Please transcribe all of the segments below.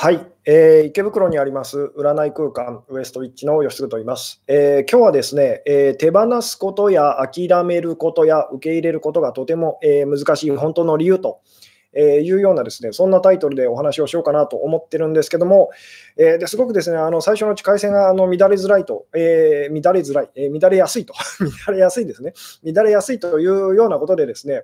はい、えー、池袋にあります占い空間ウエストウィッチの吉嗣と言います、えー、今日はですね、えー、手放すことや諦めることや受け入れることがとても、え難しい本当の理由と、えいうようなですねそんなタイトルでお話をしようかなと思ってるんですけども、えですごくですねあの最初のうち回線があの乱れづらいと、え乱れづらい、え乱れやすいと。乱れやすいですね。乱れやすいというようなことでですね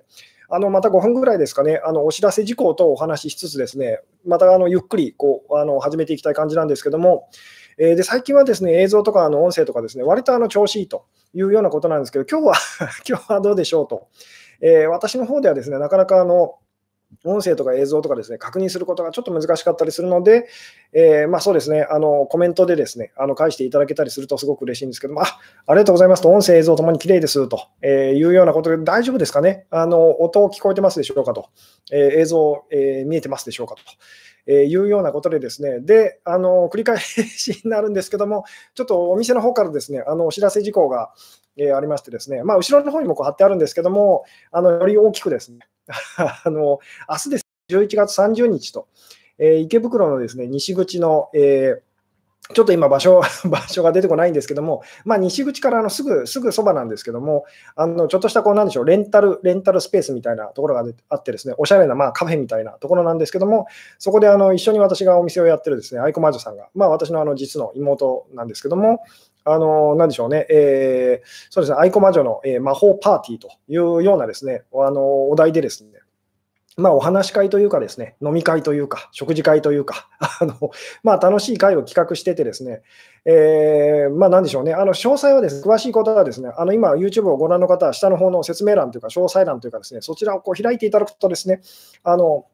あのまた5分ぐらいですかね、あのお知らせ事項とお話ししつつですね、またあのゆっくりこうあの始めていきたい感じなんですけども、えー、で最近はですね映像とかあの音声とかですね、割とあの調子いいというようなことなんですけど、今日は 今日はどうでしょうと、えー、私の方ではですね、なかなかあの音声とか映像とかですね、確認することがちょっと難しかったりするので、えー、まあ、そうですね、あのコメントでですね、あの返していただけたりするとすごく嬉しいんですけども、あありがとうございますと、音声、映像ともに綺麗ですと、えいうようなことで大丈夫ですかね、あの音聞こえてますでしょうかと、え映像、え見えてますでしょうかと。えいうようなことでですね、で、あの繰り返しになるんですけども、ちょっとお店の方からですね、あのお知らせ事項が、えありましてですね、まあ、後ろの方にもこう貼ってあるんですけども、あのより大きくですね、あの明日です、11月30日と、えー、池袋のですね西口の、えー、ちょっと今場所、場所が出てこないんですけども、まあ、西口からのすぐすぐそばなんですけども、あのちょっとしたこうなんでしょうレンタルレンタルスペースみたいなところがあって、ですねおしゃれなまあカフェみたいなところなんですけども、そこであの一緒に私がお店をやってるですね愛子魔女さんが、まあ、私のあの実の妹なんですけども、あの、なんでしょうね、えー、そうですね、愛子魔女の、えー、魔法パーティーというようなですね、あの、お題でですね、まあ、お話し会というかですね、飲み会というか、食事会というか、あのまあ、楽しい会を企画しててですね、えー、まあ、なんでしょうね、あの詳細はです、ね、詳しいことはですね、あの今、YouTube をご覧の方は、下の方の説明欄というか、詳細欄というかですね、そちらをこう開いていただくとですね、あの、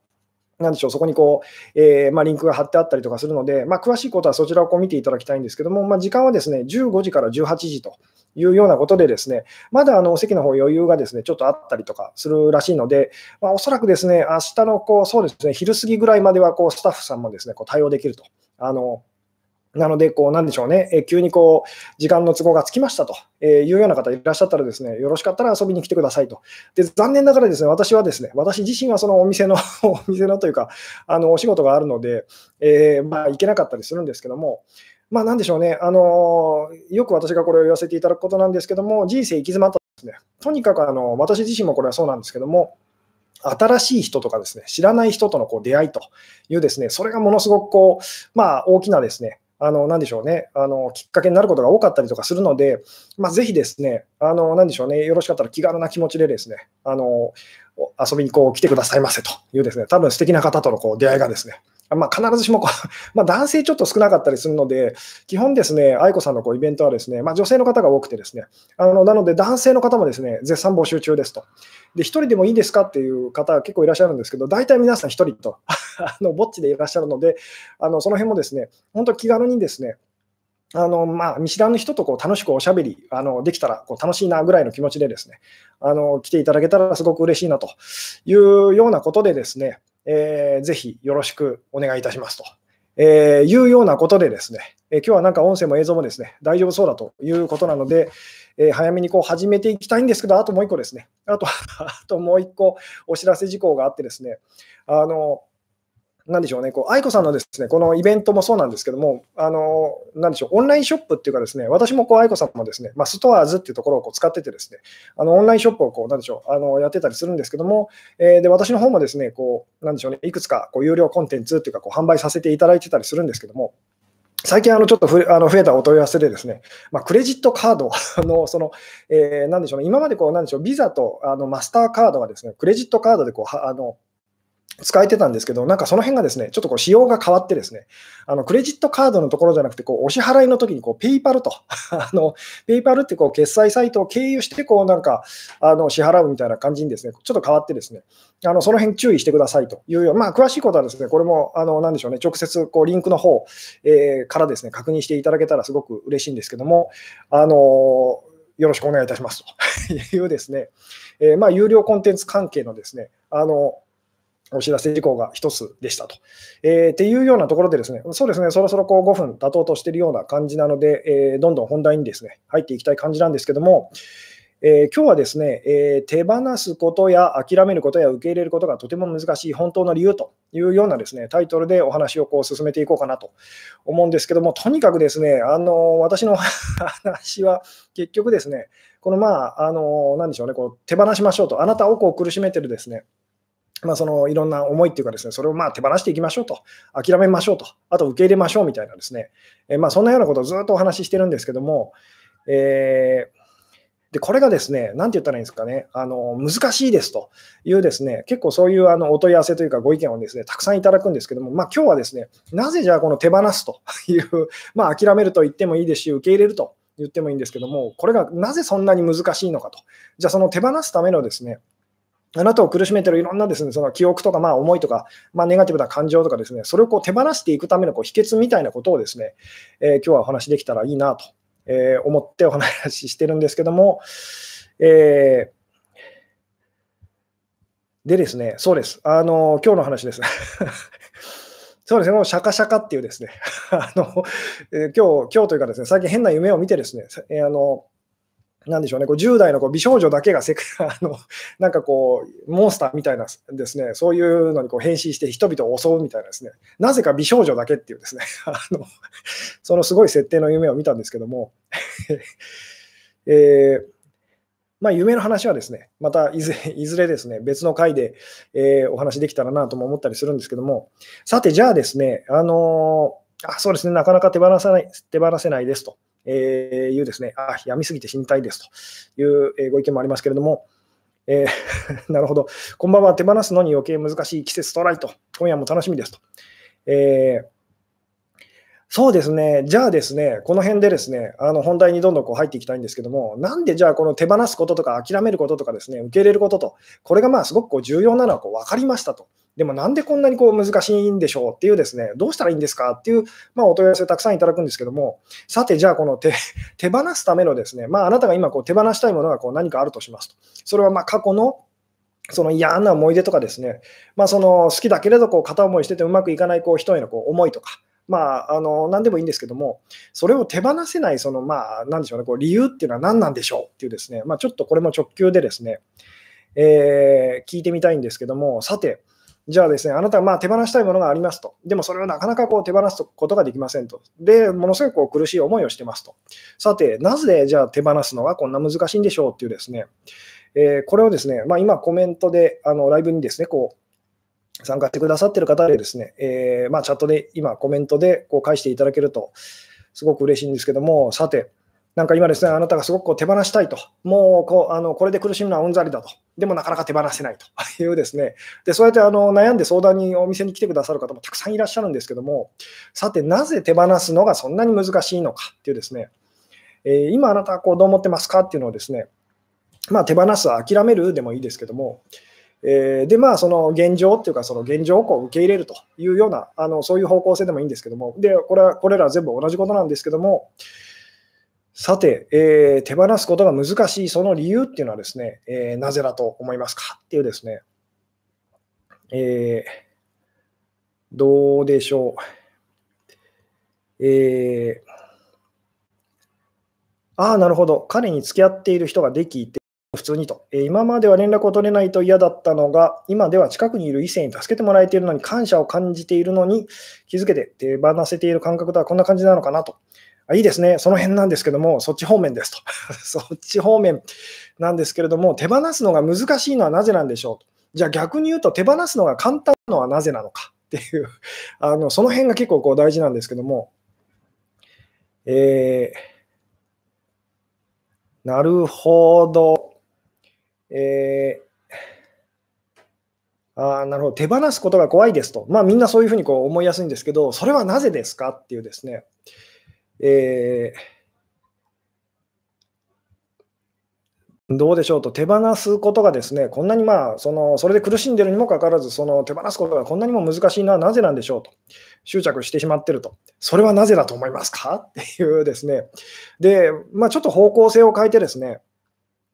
なんでしょう、そこにこう、えー、まあ、リンクが貼ってあったりとかするので、まあ、詳しいことはそちらをこう見ていただきたいんですけども、まあ、時間はですね、15時から18時というようなことでですね、まだあのお席の方余裕がですね、ちょっとあったりとかするらしいので、まあ、おそらくですね、明日のこう、そうですね、昼過ぎぐらいまではこうスタッフさんもですね、こう対応できると。あのなので、こう、なんでしょうね、え急にこう、時間の都合がつきましたとえいうような方いらっしゃったらですね、よろしかったら遊びに来てくださいと。で、残念ながらですね、私はですね、私自身はそのお店の お店のというか、あの、お仕事があるので、えー、まあ、行けなかったりするんですけども、まあ、なんでしょうね、あのよく私がこれを言わせていただくことなんですけども、人生行き詰まったですね、とにかくあの私自身もこれはそうなんですけども、新しい人とかですね、知らない人とのこう出会いというですね、それがものすごくこう、まあ、大きなですね、あの、なんでしょうね、あの、きっかけになることが多かったりとかするので、まあ、ぜひですね、あの、なんでしょうね、よろしかったら気軽な気持ちでですね、あの、遊びにこう来てくださいませというですね、多分素敵な方とのこう出会いがですね、まあ、必ずしもこう まあ、男性ちょっと少なかったりするので、基本ですね、愛子さんのこうイベントはですね、まあ、女性の方が多くてですね、あのなので男性の方もですね、絶賛募集中ですと。で、1人でもいいですかっていう方結構いらっしゃるんですけど、大体皆さん1人と あのぼっちでいらっしゃるので、あのその辺もですね、本当気軽にですね、あのまあ、見知らぬ人とこう楽しくおしゃべりあのできたらこう楽しいなぐらいの気持ちでですねあの来ていただけたらすごく嬉しいなというようなことでですね、えー、ぜひよろしくお願いいたしますと。えー、いうようなことでですね、えー、今日はなんか音声も映像もですね大丈夫そうだということなので、えー、早めにこう始めていきたいんですけど、あともう一個ですね、あとあともう一個お知らせ事項があってですね、あのなんでしょうね、こう愛子さんのですねこのイベントもそうなんですけども、あのなんでしょう、オンラインショップっていうか、ですね私もこう愛子さんもですね、まあ、ストアーズっていうところをこう使ってて、ですねあのオンラインショップをこうなんでしょうあのやってたりするんですけども、えー、で私の方もですねこうなんでしょうね、いくつかこう有料コンテンツっていうかこう販売させていただいてたりするんですけども、最近あのちょっとふあの増えたお問い合わせで、ですね、まあ、クレジットカード の、その、えー、なんでしょうね、今までこう、なんでしょう、ビザとあのマスターカードがですね、クレジットカードでこうあの使えてたんですけど、なんかその辺がですね、ちょっとこう仕様が変わってですね、あのクレジットカードのところじゃなくて、こうお支払いの時にこうペイパルと、あのペイパルってこう決済サイトを経由して、こうなんかあの支払うみたいな感じにですね、ちょっと変わってですね、あのその辺注意してくださいというようなまあ、詳しいことはですね、これも、あのなんでしょうね、直接こうリンクの方、えー、からですね、確認していただけたらすごく嬉しいんですけども、あのよろしくお願いいたしますというですね、えー、まあ、有料コンテンツ関係のですね、あのお知らせ事項が一つでしたと。えー、っていうようなところでですね、そうですね、そろそろこう5分経とうとしているような感じなので、えー、どんどん本題にですね、入っていきたい感じなんですけども、えー、今日はですね、えー、手放すことや諦めることや受け入れることがとても難しい本当の理由というようなですねタイトルでお話をこう進めていこうかなと思うんですけども、とにかくですね、あの私の 話は結局ですね、このまあ、あの何でしょうね、こう手放しましょうと、あなたをこう苦しめてるですね、まあ、そのいろんな思いっていうかですね、それをまあ手放していきましょうと、諦めましょうと、あと受け入れましょうみたいなですね、え、まあそんなようなことをずっとお話ししてるんですけども、えーで、これがですね、なんて言ったらいいんですかね、あの難しいですというですね、結構そういうあのお問い合わせというかご意見をですね、たくさんいただくんですけども、まあ今日はですね、なぜじゃあこの手放すという、まあ諦めると言ってもいいですし、受け入れると言ってもいいんですけども、これがなぜそんなに難しいのかと。じゃあその手放すためのですね、あなたを苦しめているいろんなですね、その記憶とか、まあ思いとか、まあネガティブな感情とかですね、それをこう手放していくためのこう秘訣みたいなことをですね、えー、今日はお話できたらいいなと、えー、思ってお話ししてるんですけども、えー、でですね、そうです。あの、今日の話です。そうですね、もうシャカシャカっていうですね、あの、えー、今日、今日というかですね、最近変な夢を見てですね、えー、あの、なんでしょうね、こう10代のこう美少女だけがせ あのなんかこう、モンスターみたいなですね、そういうのにこう変身して人々を襲うみたいなですね、なぜか美少女だけっていうですね、あのそのすごい設定の夢を見たんですけども、えーまあ、夢の話はですね、またいずれいずれですね、別の回で、えー、お話できたらなとも思ったりするんですけども、さて、じゃあですね、あのー、あそうですね、なかなか手放さない手放せないですと、えいうですね、あ病みすぎて死にたいですというご意見もありますけれども、えー、なるほど、こんばんは、手放すのに余計難しい季節到来と、今夜も楽しみですと。えーそうですね、じゃあですね、この辺でですね、あの本題にどんどんこう入っていきたいんですけども、なんでじゃあこの手放すこととか諦めることとかですね、受け入れることと、これがまあすごくこう重要なのはこう分かりましたと。でもなんでこんなにこう難しいんでしょうっていうですね、どうしたらいいんですかっていう、まあ、お問い合わせたくさんいただくんですけども、さてじゃあこの手手放すためのですね、まあ、あなたが今こう手放したいものがこう何かあるとしますと。それはま過去のその嫌な思い出とかですね、まあ、その好きだけれどこう片思いしててうまくいかないこう人へのこう思いとか、まあ、あの何でもいいんですけども、それを手放せない、そのまあ、なんでしょうね、こう理由っていうのは何なんでしょうっていうですね、まあ、ちょっとこれも直球でですね、えー、聞いてみたいんですけども、さて、じゃあですね、あなたはまあ手放したいものがありますと。でもそれをなかなかこう手放すことができませんと。で、ものすごくこう苦しい思いをしてますと。さて、なぜじゃあ手放すのがこんな難しいんでしょうっていうですね、えー、これをですね、まあ、今コメントで、あのライブにですね、こう参加してくださってる方でですね、えー、まあ、チャットで今コメントでこう返していただけるとすごく嬉しいんですけども、さて、なんか今ですね、あなたがすごくこう手放したいと、もうこうあのこれで苦しむのはうんざりだと、でもなかなか手放せないと。いうですね、でそうやってあの悩んで相談にお店に来てくださる方もたくさんいらっしゃるんですけども、さて、なぜ手放すのがそんなに難しいのかっていうですね、えー、今あなたはこうどう思ってますかっていうのをですね、まあ、手放す、諦めるでもいいですけども、えー、で、まあ、その現状っていうか、その現状をこう受け入れるというような、あのそういう方向性でもいいんですけども、で、これは、これら全部同じことなんですけども、さて、えー、手放すことが難しいその理由っていうのはですね、えー、なぜだと思いますかっていうですね、えー、どうでしょう。え、ああ、なるほど。彼に付き合っている人ができて、普通にと、え今までは連絡を取れないと嫌だったのが、今では近くにいる異性に助けてもらえているのに感謝を感じているのに気づけて手放せている感覚とはこんな感じなのかなと。あいいですね、その辺なんですけども、そっち方面ですと。そっち方面なんですけれども、手放すのが難しいのはなぜなんでしょう？と。じゃあ逆に言うと、手放すのが簡単なのはなぜなのか？っていう、あのその辺が結構こう大事なんですけども、えー、なるほど。えー、あなるほど。手放すことが怖いですと、まあ、みんなそういうふうにこう思いやすいんですけど、それはなぜですか？っていうですね、えー、どうでしょうと、手放すことがですね、こんなにまあ、そのそれで苦しんでるにもかかわらず、その手放すことがこんなにも難しいのはなぜなんでしょうと、執着してしまってると、それはなぜだと思いますか？っていうですね、で、まあ、ちょっと方向性を変えてですね、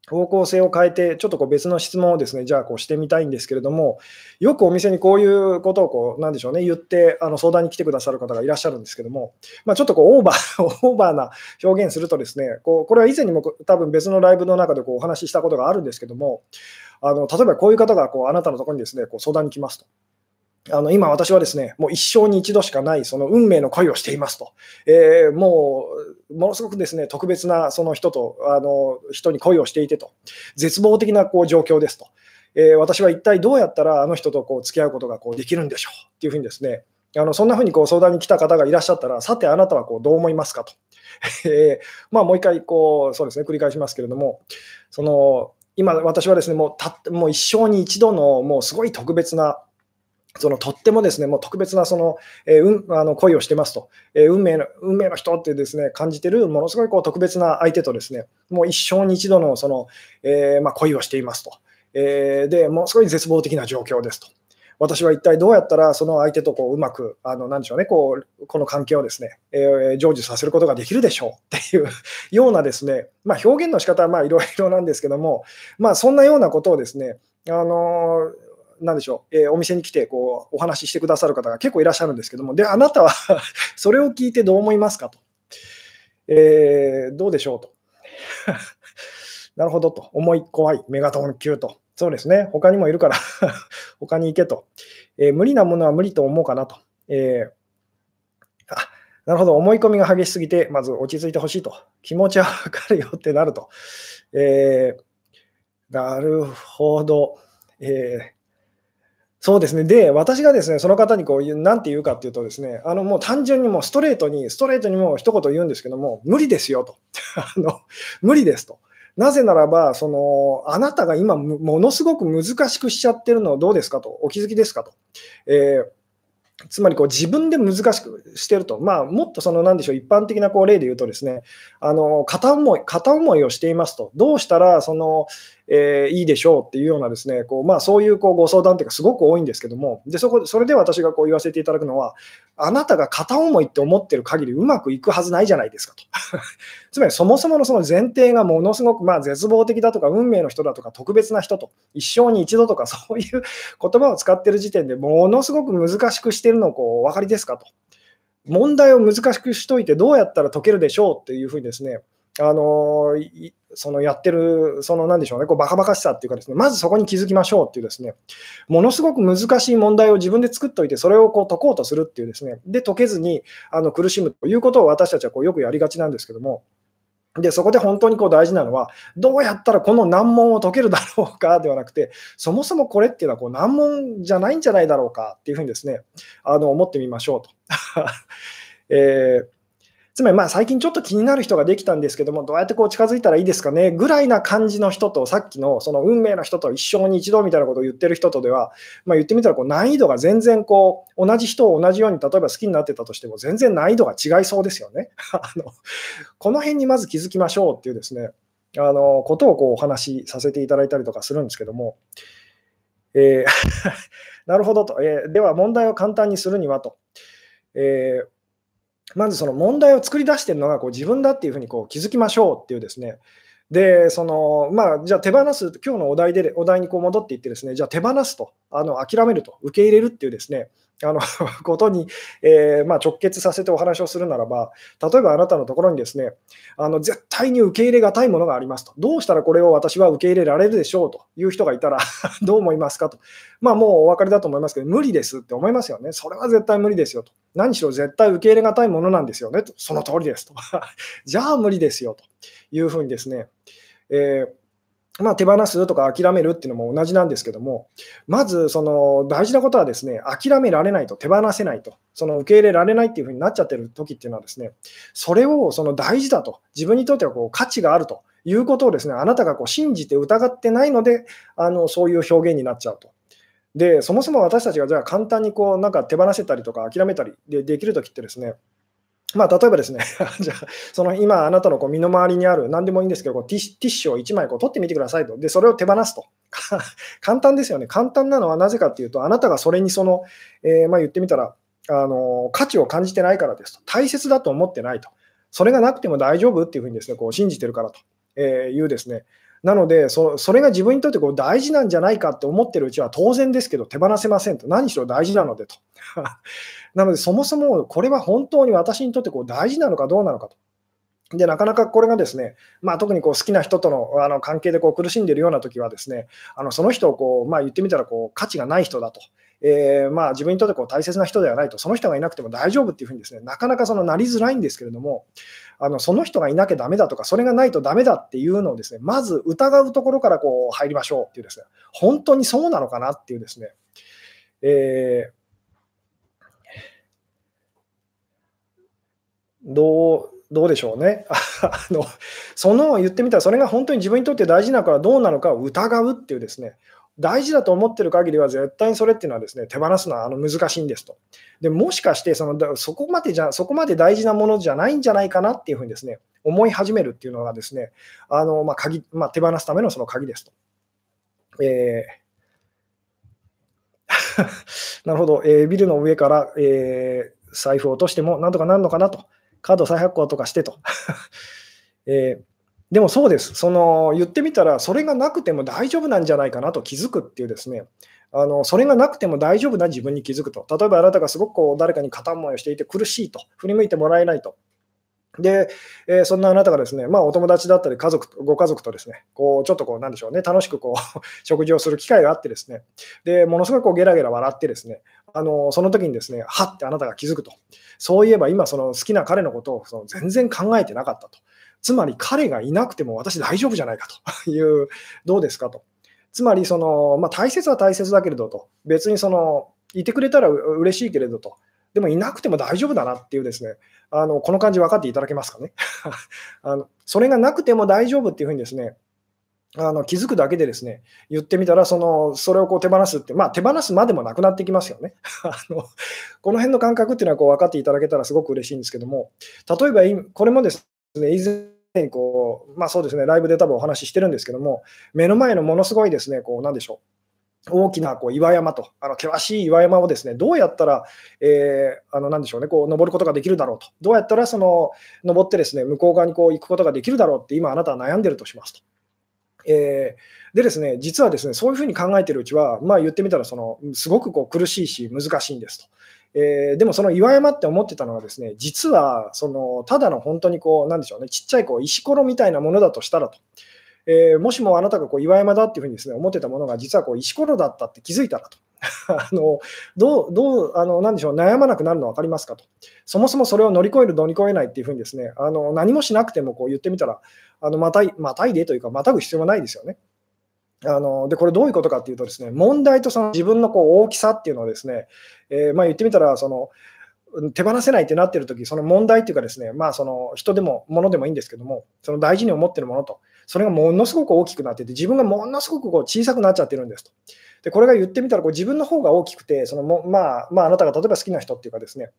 方向性を変えて、ちょっとこう別の質問をですね、じゃあこうしてみたいんですけれども、よくお店にこういうことをこう、なんでしょうね、言ってあの相談に来てくださる方がいらっしゃるんですけども、まあ、ちょっとこうオーバー、オーバーな表現するとですね、こうこれは以前にも多分別のライブの中でこうお話ししたことがあるんですけども、あの例えばこういう方がこうあなたのところにですね、こう相談に来ますと。あの今、私はですね、もう一生に一度しかないその運命の恋をしていますと、えー、もうものすごくですね特別なその人とあの人に恋をしていてと、絶望的なこう状況ですと、えー、私は一体どうやったらあの人とこう付き合うことがこうできるんでしょうっていうふうにですね、あのそんなふうにこう相談に来た方がいらっしゃったら、さてあなたはこうどう思いますかと、えー、まあ、もう一回こうそうです、ね、繰り返しますけれども、その今、私はですねもうたもう一生に一度のもうすごい特別なそのとってもですね、もう特別なその、えー、うん、あの恋をしてますと、えー、運命の、運命の人ってですね、感じてる、ものすごいこう特別な相手とですね、もう一生に一度のその、えー、まあ、恋をしていますと、えー、で、ものすごい絶望的な状況ですと。私は一体どうやったらその相手とこううまく、あのなんでしょうね、こうこの関係をですね、えー、成就させることができるでしょうっていう ようなですね、まあ、表現の仕方はまあいろいろなんですけども、まあ、そんなようなことをですね、あのーなんでしょう、えー、お店に来てこうお話ししてくださる方が結構いらっしゃるんですけども、で、あなたは それを聞いてどう思いますかと。えー、どうでしょうと。なるほどと。重い、怖い、メガトン級と。そうですね。他にもいるから 他に行けと、えー、無理なものは無理と思うかなと。えー、あなるほど。思い込みが激しすぎて、まず落ち着いてほしいと。気持ちはわかるよってなると。えー、なるほど。えーそうですね。で、私がですね、その方にこう、なんて言うかっていうとですね、あの、もう単純にもうストレートに、ストレートにもう一言言うんですけども、無理ですよと。あの、無理ですと。なぜならば、その、あなたが今、ものすごく難しくしちゃってるのどうですかと、お気づきですかと。えーつまりこう自分で難しくしてると、まあ、もっとそのなんでしょう一般的なこう例で言うとですねあの片思い片思いをしていますと、どうしたらその、えー、いいでしょうっていうようなですねこう、まあ、そういうこうご相談というかすごく多いんですけども、でそこそれで私がこう言わせていただくのは、あなたが片思いって思ってる限りうまくいくはずないじゃないですかと。つまりそもそものその前提がものすごくまあ絶望的だとか、運命の人だとか、特別な人と、一生に一度とか、そういう言葉を使ってる時点でものすごく難しくしてるのをこうお分かりですかと。問題を難しくしといてどうやったら解けるでしょうっていうふうにですね、あのそのやってる、そのなんでしょうね、こうバカバカしさっていうかですね、まずそこに気づきましょうっていうですね、ものすごく難しい問題を自分で作っておいて、それをこう解こうとするっていうですね、で、解けずにあの苦しむということを私たちはこうよくやりがちなんですけども、で、そこで本当にこう大事なのは、どうやったらこの難問を解けるだろうか ではなくて、そもそもこれっていうのはこう難問じゃないんじゃないだろうかっていうふうにですね、あの思ってみましょうと。えーつまりまあ最近ちょっと気になる人ができたんですけども、どうやってこう近づいたらいいですかねぐらいな感じの人と、さっきのその運命の人と一生に一度みたいなことを言ってる人とでは、まあ、言ってみたらこう難易度が全然こう同じ人を同じように例えば好きになってたとしても、全然難易度が違いそうですよね。あのこの辺にまず気づきましょうっていうですね、あのことをこうお話しさせていただいたりとかするんですけども、えー なるほどと、えー、では問題を簡単にするにはと。えーまずその問題を作り出してるのがこう自分だっていうふうにこう気づきましょうっていうですね、で、その、まあ、じゃあ手放す、今日のお題で、お題にこう戻っていってですね、じゃあ手放すと、あの諦めると、受け入れるっていうですね、あの ことに、えー、まあ、直結させてお話をするならば、例えばあなたのところにですね、あの絶対に受け入れがたいものがありますと、どうしたらこれを私は受け入れられるでしょうという人がいたら どう思いますかと、まあ、もうお分かりだと思いますけど、無理ですって思いますよね、それは絶対無理ですよと、何しろ絶対受け入れがたいものなんですよねと、その通りですと、じゃあ無理ですよというふうにですね、えーまあ、手放すとか諦めるっていうのも同じなんですけども、まずその大事なことはですね、諦められないと、手放せないと、その受け入れられないっていうふうになっちゃってる時っていうのはですね、それをその大事だと、自分にとってはこう価値があるということをですね、あなたがこう信じて疑ってないので、あのそういう表現になっちゃうと。で、そもそも私たちがじゃあ簡単にこうなんか手放せたりとか諦めたりでできるときってですね、まあ、例えばですね、じゃあ、その今、あなたのこう身の回りにある、何でもいいんですけど、こうティッシュを1枚こう取ってみてくださいと。で、それを手放すと。簡単ですよね。簡単なのはなぜかっていうと、あなたがそれにその、えー、まあ、言ってみたら、あの価値を感じてないからですと。大切だと思ってないと。それがなくても大丈夫っていうふうにですね、こう信じてるからとえいうですね、なのでそ、それが自分にとってこう大事なんじゃないかって思ってるうちは当然ですけど手放せませんと。何しろ大事なのでと。なので、そもそもこれは本当に私にとってこう大事なのかどうなのかと。でなかなかこれがですね、まあ、特にこう好きな人とのあの関係でこう苦しんでいるような時はですね、あのその人をこう、まあ、言ってみたらこう価値がない人だと。えー、まあ、自分にとってこう大切な人ではないと、その人がいなくても大丈夫っていうふうにですね、なかなかそのなりづらいんですけれども、あのその人がいなきゃだめだとか、それがないとだめだっていうのをですね、まず疑うところからこう入りましょうっていうですね、本当にそうなのかなっていうですね、えー、どうどうでしょうね。あのその言ってみたら、それが本当に自分にとって大事なのかどうなのかを疑うっていうですね、大事だと思ってる限りは絶対にそれっていうのはですね手放すのはあの難しいんですと。でもしかしてそのそこまでじゃそこまで大事なものじゃないんじゃないかなっていうふうにですね思い始めるっていうのがですねあの、まあ鍵まあ、手放すためのその鍵ですと。えー なるほど、えー、ビルの上から、えー、財布を落としてもなんとかなるのかなと、カード再発行とかしてと。えーでもそうです。その言ってみたら、それがなくても大丈夫なんじゃないかなと気づくっていうですね、あのそれがなくても大丈夫な自分に気づくと。例えばあなたがすごくこう誰かに片思いをしていて苦しいと、振り向いてもらえないと。で、えー、そんなあなたがですね、まあ、お友達だったり家族、ご家族とですね、こうちょっとこう、なんでしょうね、楽しくこう 食事をする機会があってですね、でものすごくこうゲラゲラ笑ってですね、あのその時にですね、はってあなたが気づくと。そういえば今、その好きな彼のことをその全然考えてなかったと。つまり彼がいなくても私大丈夫じゃないかと。いう、どうですかと。つまりその、まあ、大切は大切だけれどと、別にそのいてくれたら嬉しいけれどと、でもいなくても大丈夫だなっていうですね、あのこの感じ分かっていただけますかね。あの。それがなくても大丈夫っていうふうにですね、あの気づくだけでですね、言ってみたら、そのそれをこう手放すって、まあ、手放すまでもなくなってきますよね。あのこの辺の感覚っていうのはこう分かっていただけたらすごく嬉しいんですけども、例えばこれもですね、以前にこう、まあそうですね、ライブで多分お話ししてるんですけども、目の前のものすごいですね、こう、なんでしょう。大きなこう岩山と、あの険しい岩山をですね、どうやったら、えー、あのなんでしょうね、こう登ることができるだろうと、どうやったらその登ってですね、向こう側にこう行くことができるだろうって、今あなたは悩んでるとしますと。えー、でですね、実はですね、そういうふうに考えてるうちは、まあ言ってみたらその、すごくこう苦しいし、難しいんですと。えー、でもその岩山って思ってたのはですね、実はそのただの本当にこう、なんでしょうね、ちっちゃいこう石ころみたいなものだとしたらと。えー、もしもあなたがこう岩山だっていうふうにです、ね、思ってたものが実はこう石ころだったって気づいたらと。あのどう、どう、あの、なんでしょう、悩まなくなるの分かりますかと。そもそもそれを乗り越える、乗り越えないっていうふうにですね、あの何もしなくてもこう言ってみたら、あのまたい、またいでというか、またぐ必要はないですよね。あのでこれどういうことかっていうとですね、問題とその自分のこう大きさっていうのはですね、えー、まあ、言ってみたらその、手放せないってなってるとき、その問題っていうかですね、まあ、その人でも物でもいいんですけども、その大事に思ってるものと、それがものすごく大きくなってて、自分がものすごくこう小さくなっちゃってるんですと。で、これが言ってみたらこう自分の方が大きくて、そのもまあ、まあ、あなたが例えば好きな人っていうかですね、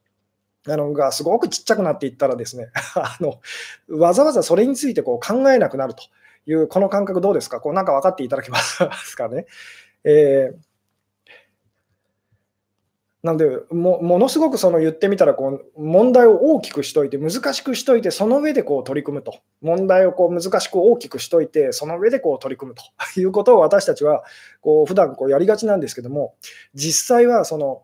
あのがすごくちっちゃくなっていったらですね、あのわざわざそれについてこう考えなくなると。いう、この感覚どうですか？こうなんか分かっていただけますかね？えーなのでも、ものすごくその言ってみたらこう、問題を大きくしといて、難しくしといて、その上でこう取り組むと、問題をこう難しく大きくしといて、その上でこう取り組むということを私たちはこう普段こうやりがちなんですけども、実際はその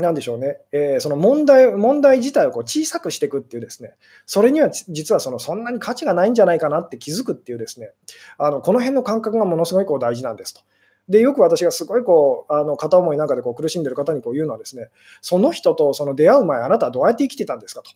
なんでしょうね、えー、その問題問題自体をこう小さくしていくっていうですね、それには実はそのそんなに価値がないんじゃないかなって気づくっていうですね、あのこの辺の感覚がものすごいこう大事なんですと。で、よく私がすごいこう、あの片思いなんかでこう苦しんでる方にこう言うのはですね、その人とその出会う前、あなたはどうやって生きてたんですかと。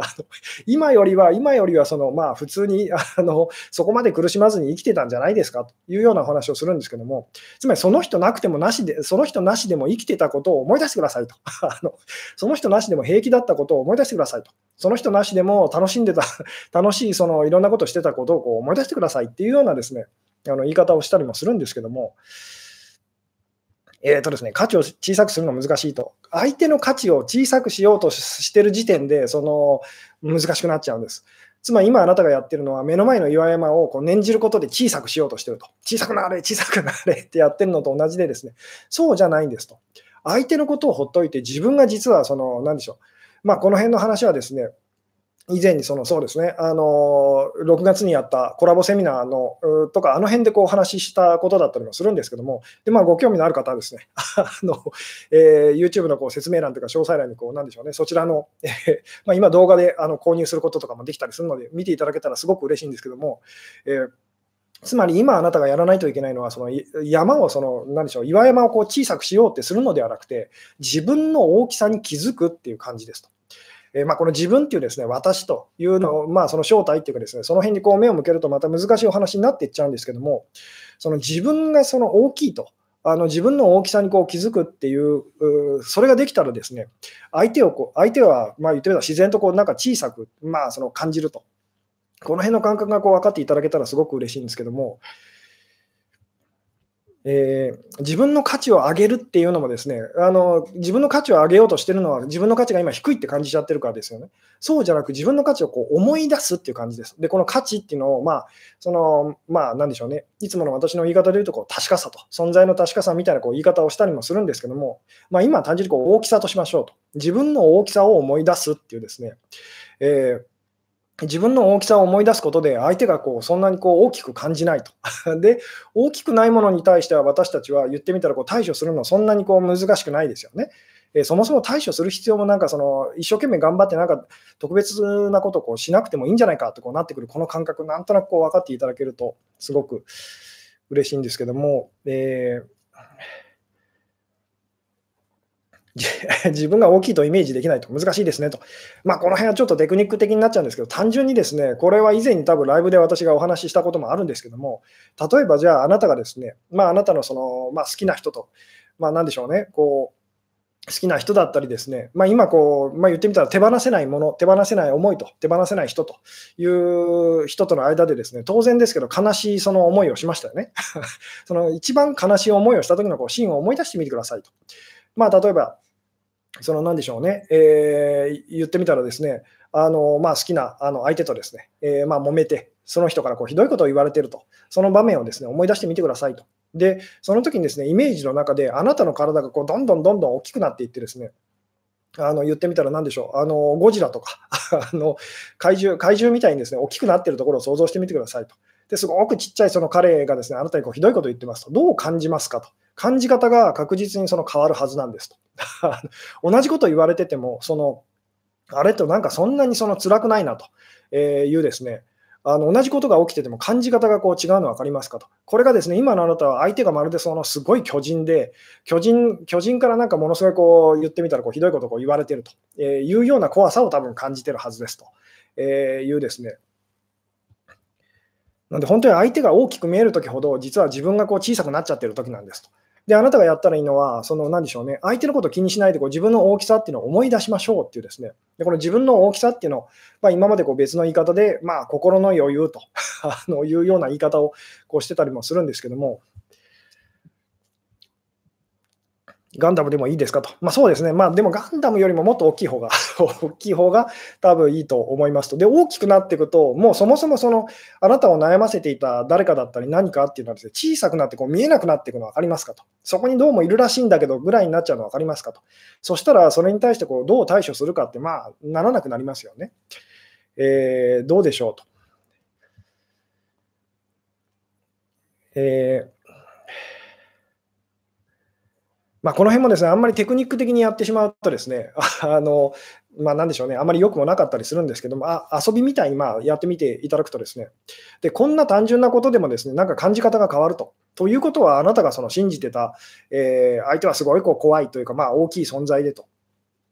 今よりは、今よりはその、まあ、普通にあのそこまで苦しまずに生きてたんじゃないですかというようなお話をするんですけども、つまりその人なくてもなしで、その人なしでも生きてたことを思い出してくださいと。あのその人なしでも平気だったことを思い出してくださいと。その人なしでも楽しんでた、楽しいそのいろんなことをしてたことをこう思い出してくださいっていうようなですね、あの言い方をしたりもするんですけども、えーとですね、価値を小さくするのは難しいと。相手の価値を小さくしようとしてる時点で、その難しくなっちゃうんです。つまり今あなたがやってるのは目の前の岩山をこう念じることで小さくしようとしてると。小さくなれ、小さくなれってやってるのと同じでですね、そうじゃないんですと。相手のことをほっといて自分が実はその、なんでしょう。まあこの辺の話はですね、以前にそのそうですね、あの6月にやったコラボセミナーのとか、あの辺でこうお話ししたことだったりもするんですけども、でまあ、ご興味のある方はですね、あのえー、YouTube のこう説明欄とか、詳細欄にこうなんでしょうね、そちらの、えー、まあ、今、動画であの購入することとかもできたりするので、見ていただけたらすごく嬉しいんですけども、えーつまり今あなたがやらないといけないのは、その山をその、何でしょう、岩山をこう小さくしようってするのではなくて、自分の大きさに気づくっていう感じですと。えー、まあ、この自分っていうですね、私というのを、まあ、その正体っていうかですね、その辺にこう目を向けるとまた難しいお話になっていっちゃうんですけども、その自分がその大きいと。あの自分の大きさにこう気づくっていう、それができたらですね、相手をこう相手は、まあ、言ってみれば自然とこうなんか小さく、まあ、その感じると。この辺の感覚がこう分かっていただけたらすごく嬉しいんですけども、えー、自分の価値を上げるっていうのもですねあの、自分の価値を上げようとしてるのは、自分の価値が今低いって感じちゃってるからですよね。そうじゃなく、自分の価値をこう思い出すっていう感じです。で、この価値っていうのを、まあ、その、まあ、なんでしょうね、いつもの私の言い方で言うとこう、確かさと、存在の確かさみたいなこう言い方をしたりもするんですけども、まあ、今単純にこう大きさとしましょうと。自分の大きさを思い出すっていうですね、えー自分の大きさを思い出すことで、相手がこうそんなにこう大きく感じないと。で、大きくないものに対しては、私たちは言ってみたらこう対処するのはそんなにこう難しくないですよね。えそもそも対処する必要もなんかその一生懸命頑張ってなんか特別なことをこうしなくてもいいんじゃないかってこうなってくるこの感覚なんとなくこう分かっていただけるとすごく嬉しいんですけども、えー 自分が大きいとイメージできないと難しいですねと。まあ、この辺はちょっとテクニック的になっちゃうんですけど、単純にですね、これは以前に多分ライブで私がお話ししたこともあるんですけども、例えばじゃああなたがですね、まあ、あなたのその、まあ、好きな人と、まあ、なんでしょうね、こう、好きな人だったりですね、まあ、今こう、まあ、言ってみたら手放せないもの、手放せない思いと、手放せない人という人との間でですね、当然ですけど、悲しいその思いをしましたよね。その一番悲しい思いをした時のこうシーンを思い出してみてくださいと。まあ、例えば、そのなんでしょうね、えー、言ってみたらですね、あのまあ、好きなあの相手とですね、えー、まあ、揉めて、その人からこうひどいことを言われていると、その場面をですね思い出してみてくださいと。で、その時にですね、イメージの中で、あなたの体がこうどんどんどんどん大きくなっていってですね、あの言ってみたら何でしょう、あのゴジラとか あの怪獣怪獣みたいにですね大きくなっているところを想像してみてくださいと。ですごくちっちゃいその彼がですねあなたにこうひどいことを言ってますと、どう感じますかと。感じ方が確実にその変わるはずなんですと。同じこと言われてても、そのあれとなんかそんなにその辛くないなというですね、あの同じことが起きてても感じ方がこう違うの分かりますかと。これがですね、今のあなたは相手がまるでそのすごい巨人で、巨人巨人からなんかものすごいこう言ってみたらこうひどいことを言われてるというような怖さを多分感じてるはずですというですね。なんで本当に相手が大きく見えるときほど、実は自分がこう小さくなっちゃってるときなんですと。で、あなたがやったらいいのは、その、なんでしょうね、相手のことを気にしないでこう自分の大きさっていうのを思い出しましょうっていうですね、でこの自分の大きさっていうのを、まあ、今までこう別の言い方で、まあ、心の余裕と あのいうような言い方をこうしてたりもするんですけども、ガンダムでもいいですかと。まあ、そうですね。まあ、でもガンダムよりももっと大きい方が 大きい方が多分いいと思いますと。で、大きくなっていくと、もうそもそもその、あなたを悩ませていた誰かだったり何かっていうのはですね、小さくなってこう見えなくなっていくの分かりますかと。そこにどうもいるらしいんだけど、ぐらいになっちゃうの分かりますかと。そしたら、それに対してこうどう対処するかって、まあ、ならなくなりますよね。えー、どうでしょうと。えーまあ、この辺もですね、あんまりテクニック的にやってしまうとですね、あの、まあ、なんでしょうね、あまり良くもなかったりするんですけども、あ遊びみたいにまあやってみていただくとですね、で、こんな単純なことでもですね、なんか感じ方が変わると。ということは、あなたがその信じてた、えー、相手はすごいこう怖いというか、まあ、大きい存在でと。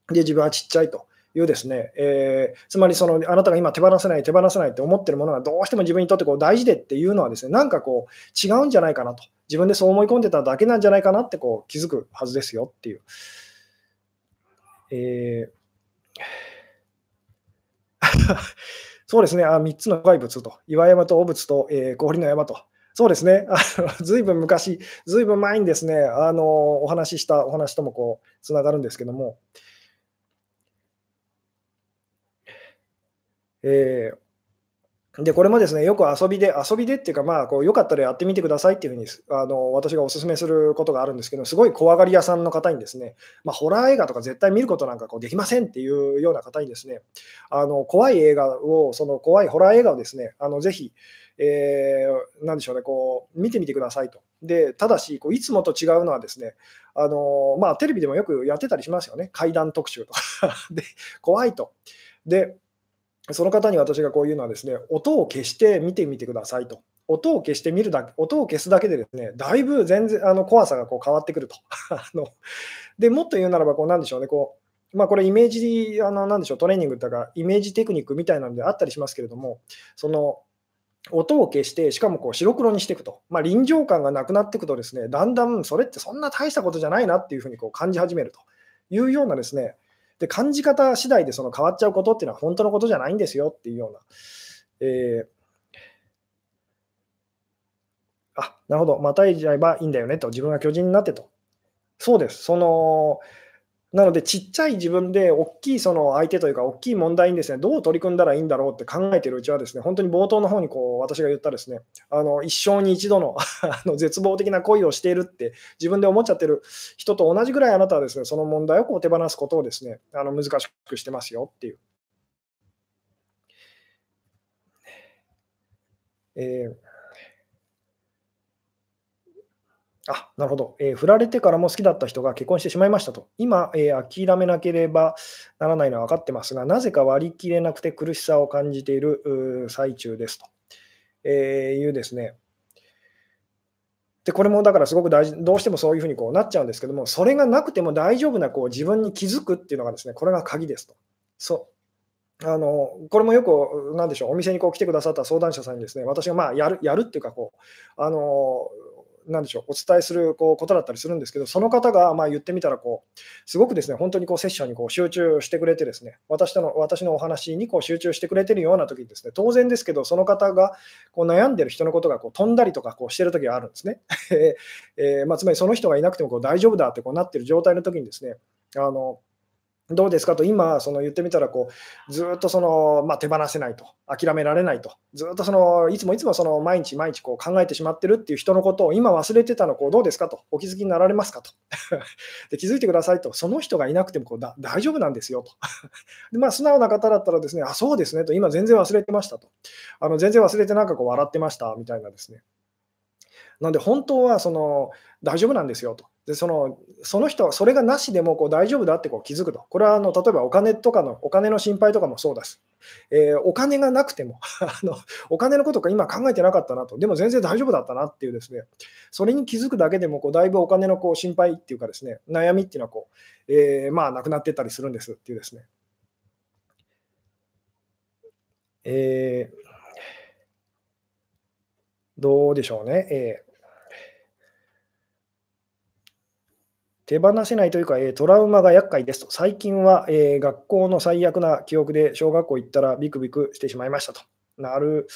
で、自分はちっちゃいと。いうですね、えー、つまりそのあなたが今手放せない、手放せないって思ってるものがどうしても自分にとってこう大事でっていうのはですね、なんかこう違うんじゃないかなと。自分でそう思い込んでただけなんじゃないかなってこう気づくはずですよっていう。えー、そうですねあ、3つの怪物と、岩山と汚物と、えー、氷の山と。そうですね、ずいぶん昔、ずいぶん前にですね、あのお話ししたお話ともこうつながるんですけども、えーで、これもですね、よく遊びで、遊びでっていうか、まあ、こうよかったらやってみてくださいっていうふうにあの私がお勧めすることがあるんですけど、すごい怖がり屋さんの方にですね、まあ、ホラー映画とか絶対見ることなんかこうできませんっていうような方にですね、あの怖い映画を、その怖いホラー映画をですね、あのぜひ、えー、なんでしょうね、こう見てみてくださいと。でただしこう、いつもと違うのはですね、あのまあ、テレビでもよくやってたりしますよね、怪談特集とか。で怖いと。でその方に私がこういうのはですね、音を消して見てみてくださいと。音を消してみるだけ、音を消すだけでですね、だいぶ全然あの怖さがこう変わってくると。あのでもっと言うならば、こうなんでしょうね、こうまあ、これイメージ、あのなんでしょう、トレーニングとか、イメージテクニックみたいなのであったりしますけれども、その音を消して、しかもこう白黒にしていくと、まあ、臨場感がなくなっていくと、ですねだんだんそれってそんな大したことじゃないなっていうふうにこう感じ始めるというようなですね、で感じ方次第でその変わっちゃうことっていうのは本当のことじゃないんですよっていうような。えー、あなるほど、またいじゃえばいいんだよねと、自分が巨人になってと。そうです。そのなので、ちっちゃい自分で大きいその相手というか、大きい問題にですねどう取り組んだらいいんだろうって考えているうちは、ですね本当に冒頭の方にこう私が言ったですねあの一生に一度のあの絶望的な恋をしているって自分で思っちゃってる人と同じぐらいあなたはですねその問題をこう手放すことをですねあの難しくしてますよっていう。えーあ、なるほど、えー、振られてからも好きだった人が結婚してしまいましたと。今、えー、諦めなければならないのは分かってますが、なぜか割り切れなくて苦しさを感じている最中ですと、えー、いうですね。で、これもだからすごく大事、どうしてもそういうふうにこうなっちゃうんですけども、それがなくても大丈夫なこう自分に気づくっていうのがですね、これが鍵ですと。そうあのこれもよく、なんでしょう、お店にこう来てくださった相談者さんにですね、私がまあやるやるっていうかこうあの、なんでしょう、お伝えするこうことだったりするんですけど、その方がまあ言ってみたらこう、すごくですね本当にこうセッションにこう集中してくれて、ですね私との私のお話にこう集中してくれてるような時にですね、当然ですけど、その方がこう悩んでる人のことがこう飛んだりとかこうしてる時があるんですね。えー、まあ、つまりその人がいなくてもこう大丈夫だってこうなってる状態の時にですね、あのどうですか？と、今、その言ってみたらこう、ずっとその、まあ、手放せないと、諦められないと、ずっとそのいつもいつもその毎日毎日こう考えてしまってるっていう人のことを今忘れてたのこうどうですか？と、お気づきになられますか？と。で、気づいてくださいと、その人がいなくてもこうだ大丈夫なんですよと。で、まあ、素直な方だったらですね、あ、そうですねと、今全然忘れてましたと、あの全然忘れてなんかこう笑ってましたみたいなですね。なんで本当はその大丈夫なんですよと。でそのその人はそれがなしでもこう大丈夫だってこう気づくと。これはあの例えばお金とかのお金の心配とかもそうです。えー、お金がなくても あの、お金のことか今考えてなかったなと、でも全然大丈夫だったなっていうですね、それに気づくだけでもこうだいぶお金のこう心配っていうかですね、悩みっていうのはこう、えー、まあなくなってったりするんですっていうですね。えー、どうでしょうね。えー手放せないというか、えトラウマが厄介ですと。最近は、え学校の最悪な記憶で小学校行ったらビクビクしてしまいましたと。なる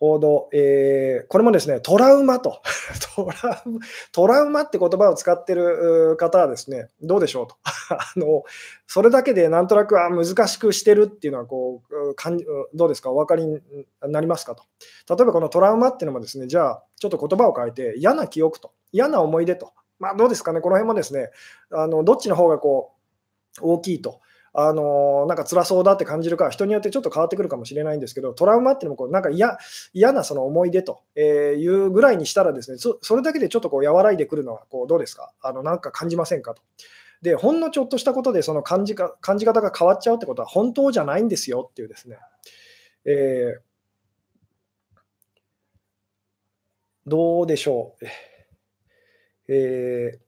ほど。えー、これもですね、トラウマと トラウマ。トラウマって言葉を使ってる方はですね、どうでしょうと。あのそれだけでなんとなくあ難しくしてるっていうのはこうかん、どうですか、お分かりになりますかと。例えばこのトラウマっていうのもですね、じゃあちょっと言葉を変えて、嫌な記憶と、嫌な思い出と。まあ、どうですかね、この辺もですね、あのどっちの方がこう大きいと。あのなんか辛そうだって感じるか、人によってちょっと変わってくるかもしれないんですけど、トラウマっていうのもこうなんか嫌なその思い出というぐらいにしたら、ですねそれだけでちょっとこう和らいでくるのはこうどうですか？あの、なんか感じませんかと。で、ほんのちょっとしたことでその感じか感じ方が変わっちゃうってことは本当じゃないんですよっていうですね。えー、どうでしょう。え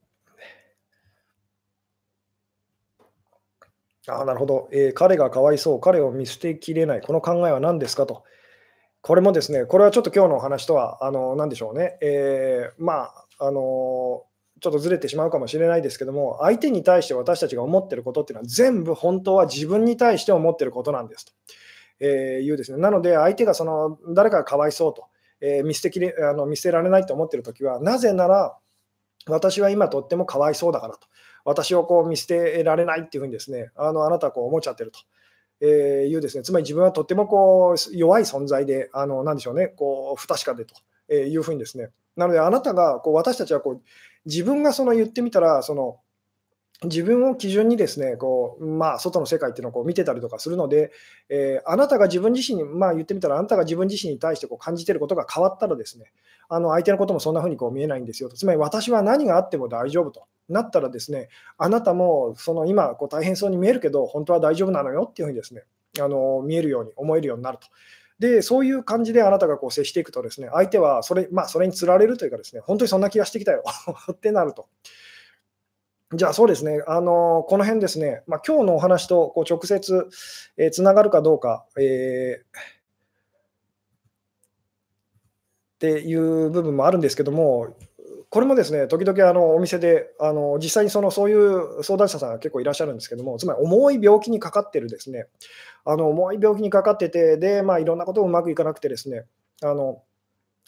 ー、あなるほど、えー、彼がかわいそう、彼を見捨てきれない、この考えは何ですかと。これもですね、これはちょっと今日のお話とは、あの何でしょうね、えー、まあ、あのちょっとずれてしまうかもしれないですけども、相手に対して私たちが思ってることっていうのは、全部本当は自分に対して思ってることなんですと、えー、いうですね。なので、相手がその誰かがかわいそうと、えー、見捨てきれあの見捨てられないと思ってるときは、なぜなら、私は今とってもかわいそうだからと。私をこう見捨てられないっていうふうにですね、あのあなたはこう思っちゃってると。えいうですね、つまり自分はとってもこう弱い存在で、あのなんでしょうね、こう不確かでというふうにですね、なのであなたがこう私たちはこう自分がその言ってみたら、その自分を基準にですね、こうまあ、外の世界っていうのをこう見てたりとかするので、えー、あなたが自分自身に、まあ、言ってみたら、あなたが自分自身に対してこう感じてることが変わったらですね、あの相手のこともそんな風にこう見えないんですよと。つまり私は何があっても大丈夫となったらですね、あなたもその今こう大変そうに見えるけど、本当は大丈夫なのよっていうふうにですね、あの見えるように思えるようになると。で、そういう感じであなたがこう接していくとですね、相手はそれ,、まあ、それにつられるというかですね、本当にそんな気がしてきたよ ってなると。じゃあそうですね、あのこの辺ですね、まあ、今日のお話とこう直接つな、がるかどうか、えー、っていう部分もあるんですけども、これもですね、時々あのお店であの実際にそのそういう相談者さんが結構いらっしゃるんですけども、つまり重い病気にかかってるですね、あの重い病気にかかってて、でまあ、いろんなことがうまくいかなくてですね、あの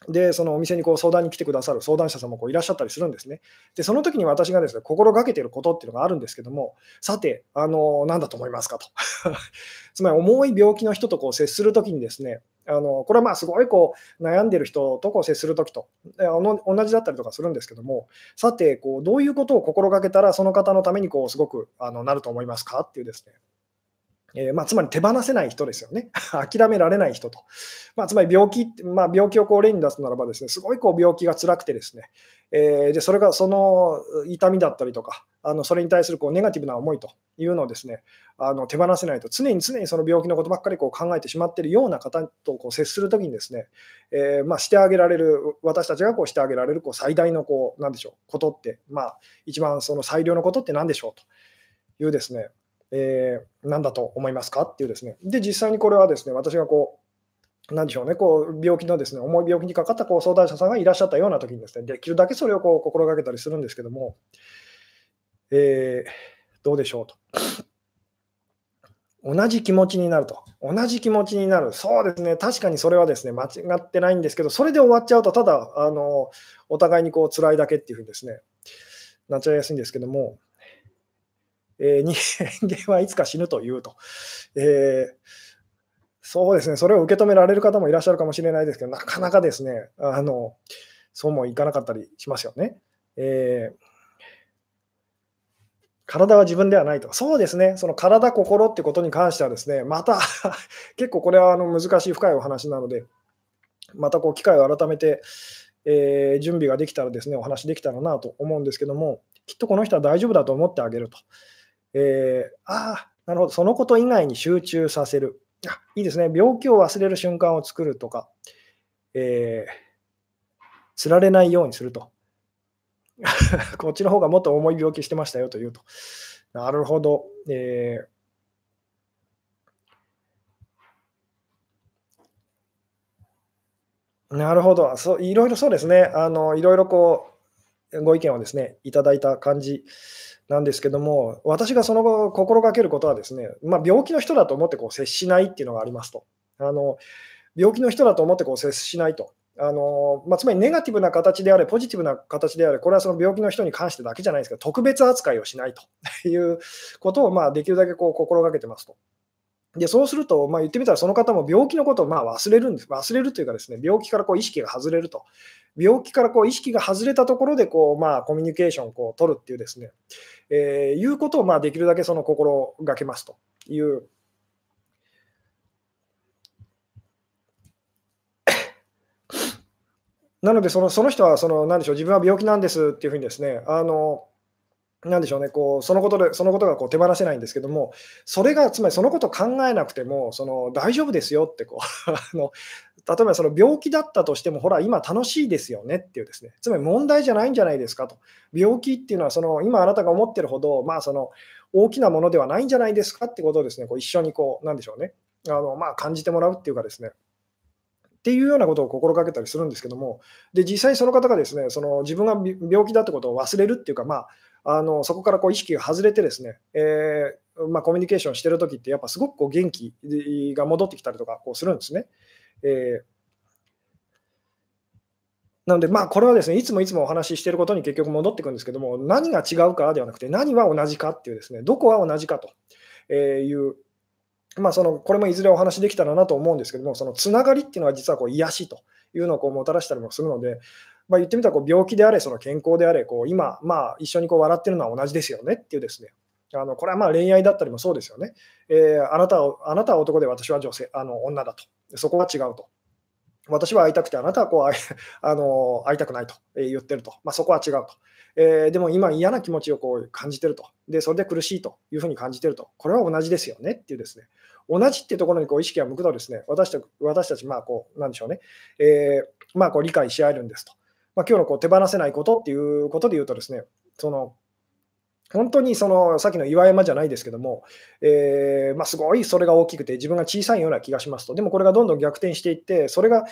で、そのお店にこう相談に来てくださる相談者さんもこういらっしゃったりするんですね。で、その時に私がですね、心がけていることっていうのがあるんですけども、さて、あの、何だと思いますかと。つまり、重い病気の人とこう接するときにですね、あのこれはまあすごいこう悩んでる人とこう接するときと同じだったりとかするんですけども、さてこう、どういうことを心がけたら、その方のためにこうすごくあのなると思いますかっていうですね、えー、まあ、つまり手放せない人ですよね。諦められない人と。まあ、つまり病気、まあ、病気をこう例に出すならばですね、すごいこう病気が辛くてですね、えー、でそれがその痛みだったりとか、あのそれに対するこうネガティブな思いというのをですね、あの手放せないと、常に常にその病気のことばっかりこう考えてしまっているような方とこう接するときにですね、えー、まあ、してあげられる、私たちがこうしてあげられるこう最大のこう、なんでしょう、ことって、まあ、一番その最良のことって何でしょうというですね、えー、何だと思いますか？っていうですね。で、実際にこれはですね、私がこう、なんでしょうね、こう病気のですね、重い病気にかかったこう相談者さんがいらっしゃったような時にですね、できるだけそれをこう心がけたりするんですけども、えー、どうでしょうと。同じ気持ちになると。同じ気持ちになる。そうですね。確かにそれはですね、間違ってないんですけど、それで終わっちゃうと、ただ、あの、お互いにこう辛いだけっていうふうにですね、なっちゃいやすいんですけども、えー、人間はいつか死ぬというと、えー、そうですね、それを受け止められる方もいらっしゃるかもしれないですけど、なかなかですね、あのそうもいかなかったりしますよね。えー、体は自分ではないと。そうですね、その体、心ってことに関してはですね、また 結構これはあの難しい深いお話なので、またこう機会を改めて、えー、準備ができたらですね、お話できたらなと思うんですけども、きっとこの人は大丈夫だと思ってあげると。えー、ああ、なるほど、そのこと以外に集中させる。あいいですね、病気を忘れる瞬間を作るとか、えー、つられないようにすると。こっちの方がもっと重い病気してましたよというと。なるほど。えー、なるほどそう。いろいろそうですね。あのいろいろこうご意見をですね、いただいた感じなんですけども、私がその後心がけることはですね、まあ、病気の人だと思ってこう接しないっていうのがありますと。あの病気の人だと思ってこう接しないと。あのまあ、つまりネガティブな形であれ、ポジティブな形であれ、これはその病気の人に関してだけじゃないですけど、特別扱いをしないということをまあできるだけこう心がけてますと。でそうすると、まあ、言ってみたら、その方も病気のことをまあ忘れるんです。忘れるというか、ですね病気からこう意識が外れると。病気からこう意識が外れたところでこう、まあ、コミュニケーションをこう取るっていうですね、えー、いうことをまあできるだけその心がけますというなのでその、その人はその、何でしょう、自分は病気なんですっていうふうにですね、あのなんでしょうね、こうそのことでそのことがこう手放せないんですけども、それが、つまりそのことを考えなくても、その大丈夫ですよってこう あの、例えばその病気だったとしても、ほら、今楽しいですよねっていうですね、つまり問題じゃないんじゃないですかと。病気っていうのは、その今あなたが思ってるほど、まあ、その大きなものではないんじゃないですかってことをですね、こう一緒にこう、なんでしょうね、あのまあ、感じてもらうっていうかですね、っていうようなことを心がけたりするんですけども、で実際その方がですねその自分が病気だってことを忘れるっていうか、まあ、あのそこからこう意識が外れてですね、えー、まあ、コミュニケーションしてるときって、やっぱすごくこう元気が戻ってきたりとかこうするんですね。えーなので、まあ、これはですね、いつもいつもお話ししていることに結局戻ってくるんですけども、何が違うかではなくて、何は同じかっていうですね、どこは同じかというまあ、そのこれもいずれお話できたらなと思うんですけども、そのつながりっていうのは実はこう癒しというのをこうもたらしたりもするので、まあ、言ってみたらこう病気であれ、その健康であれ、こう今、まあ、一緒にこう笑ってるのは同じですよねっていうですね、あのこれはまあ恋愛だったりもそうですよね。えー、あなたはあなたは男で私は女性あの女だと。そこは違うと。私は会いたくて、あなたはこう会 あの会いたくないと言ってると。まあ、そこは違うと。えー、でも今嫌な気持ちをこう感じてると。で、それで苦しいというふうに感じてると。これは同じですよねっていうですね。同じっていうところにこう意識が向くとですね、私たち、私たちまあこう、なんでしょうね。えー、まあこう理解し合えるんですと。まあ、今日のこう手放せないことっていうことで言うとですね、その本当にそのさっきの岩山じゃないですけども、えー、まあ、すごいそれが大きくて自分が小さいような気がしますと、でもこれがどんどん逆転していって、それが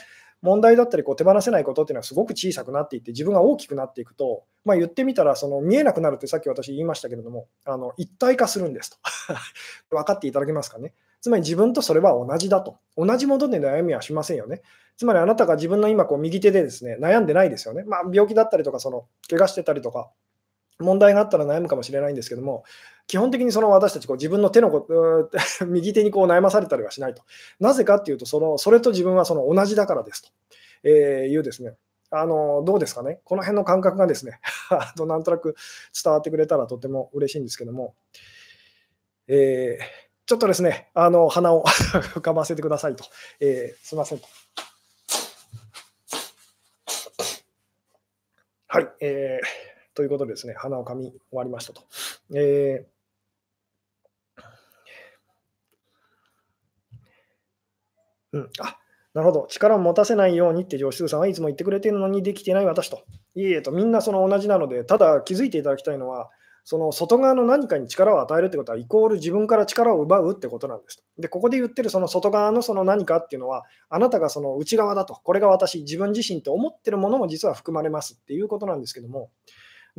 問題だったりこう手放せないことっていうのはすごく小さくなっていって、自分が大きくなっていくと、まあ、言ってみたらその見えなくなるってさっき私言いましたけれども、あの一体化するんですと。分かっていただけますかね。つまり自分とそれは同じだと。同じもので悩みはしませんよね。つまりあなたが自分の今こう右手でですね悩んでないですよね。まあ、病気だったりとか、その怪我してたりとか、問題があったら悩むかもしれないんですけども、基本的にその私たちこう自分の手のこ 右手にこう悩まされたりはしないと。なぜかっていうとその、それと自分はその同じだからですと、えーいうですね、あのどうですかね、この辺の感覚がですね なんとなく伝わってくれたらとても嬉しいんですけども、えー、ちょっとですね、あの鼻を 浮かばせてくださいと、えー、すみませんと。はい、えーということでですね、鼻をかみ終わりましたと。えー、うん、あなるほど、力を持たせないようにって上司さんはいつも言ってくれてるのにできてない私と。いえいえと、みんなその同じなので、ただ気づいていただきたいのは、その外側の何かに力を与えるってことは、イコール自分から力を奪うってことなんです。で、ここで言ってるその外側のその何かっていうのは、あなたがその内側だと、これが私、自分自身と思ってるものも実は含まれますっていうことなんですけども、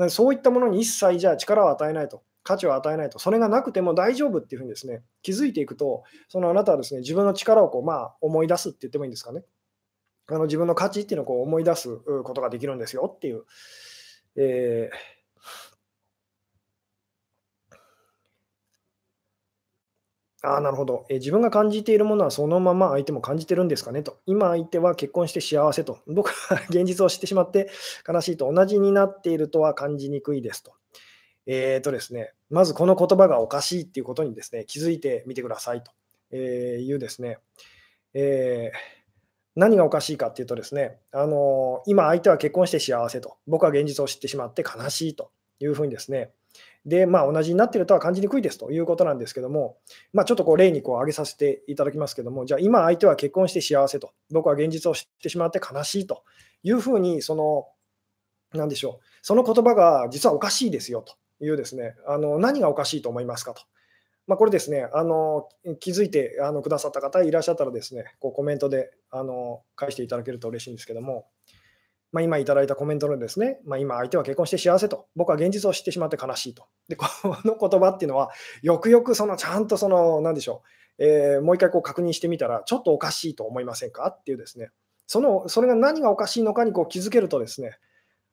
そういったものに一切じゃあ力を与えないと、価値を与えないと、それがなくても大丈夫っていうふうにですね、気づいていくと、そのあなたはですね、自分の力をこう、まあ、思い出すって言ってもいいんですかね。あの自分の価値っていうのをこう思い出すことができるんですよっていう。えーああ、なるほど、え自分が感じているものはそのまま相手も感じてるんですかね？と。今相手は結婚して幸せと。僕は現実を知ってしまって悲しいと。同じになっているとは感じにくいですと。えーとですね、まずこの言葉がおかしいっていうことにですね、気づいてみてくださいと、えいうですね、えー、何がおかしいかっていうとですね、あの今相手は結婚して幸せと。僕は現実を知ってしまって悲しいというふうにですね、で、まあ、同じになっているとは感じにくいですということなんですけども、まあ、ちょっとこう例にこう挙げさせていただきますけども、じゃあ今相手は結婚して幸せと、僕は現実を知ってしまって悲しいというふうに、その、なんでしょう、その言葉が実はおかしいですよというですね、あの何がおかしいと思いますかと。まあ、これですね、あの気づいてあのくださった方いらっしゃったらですね、こうコメントであの返していただけると嬉しいんですけども、まあ、今いただいたコメントのですね、まあ、今相手は結婚して幸せと、僕は現実を知ってしまって悲しいと。で、この言葉っていうのは、よくよくそのちゃんとその、なんでしょう、えー、もう一回こう確認してみたら、ちょっとおかしいと思いませんか？っていうですね、その、それが何がおかしいのかにこう気づけるとですね、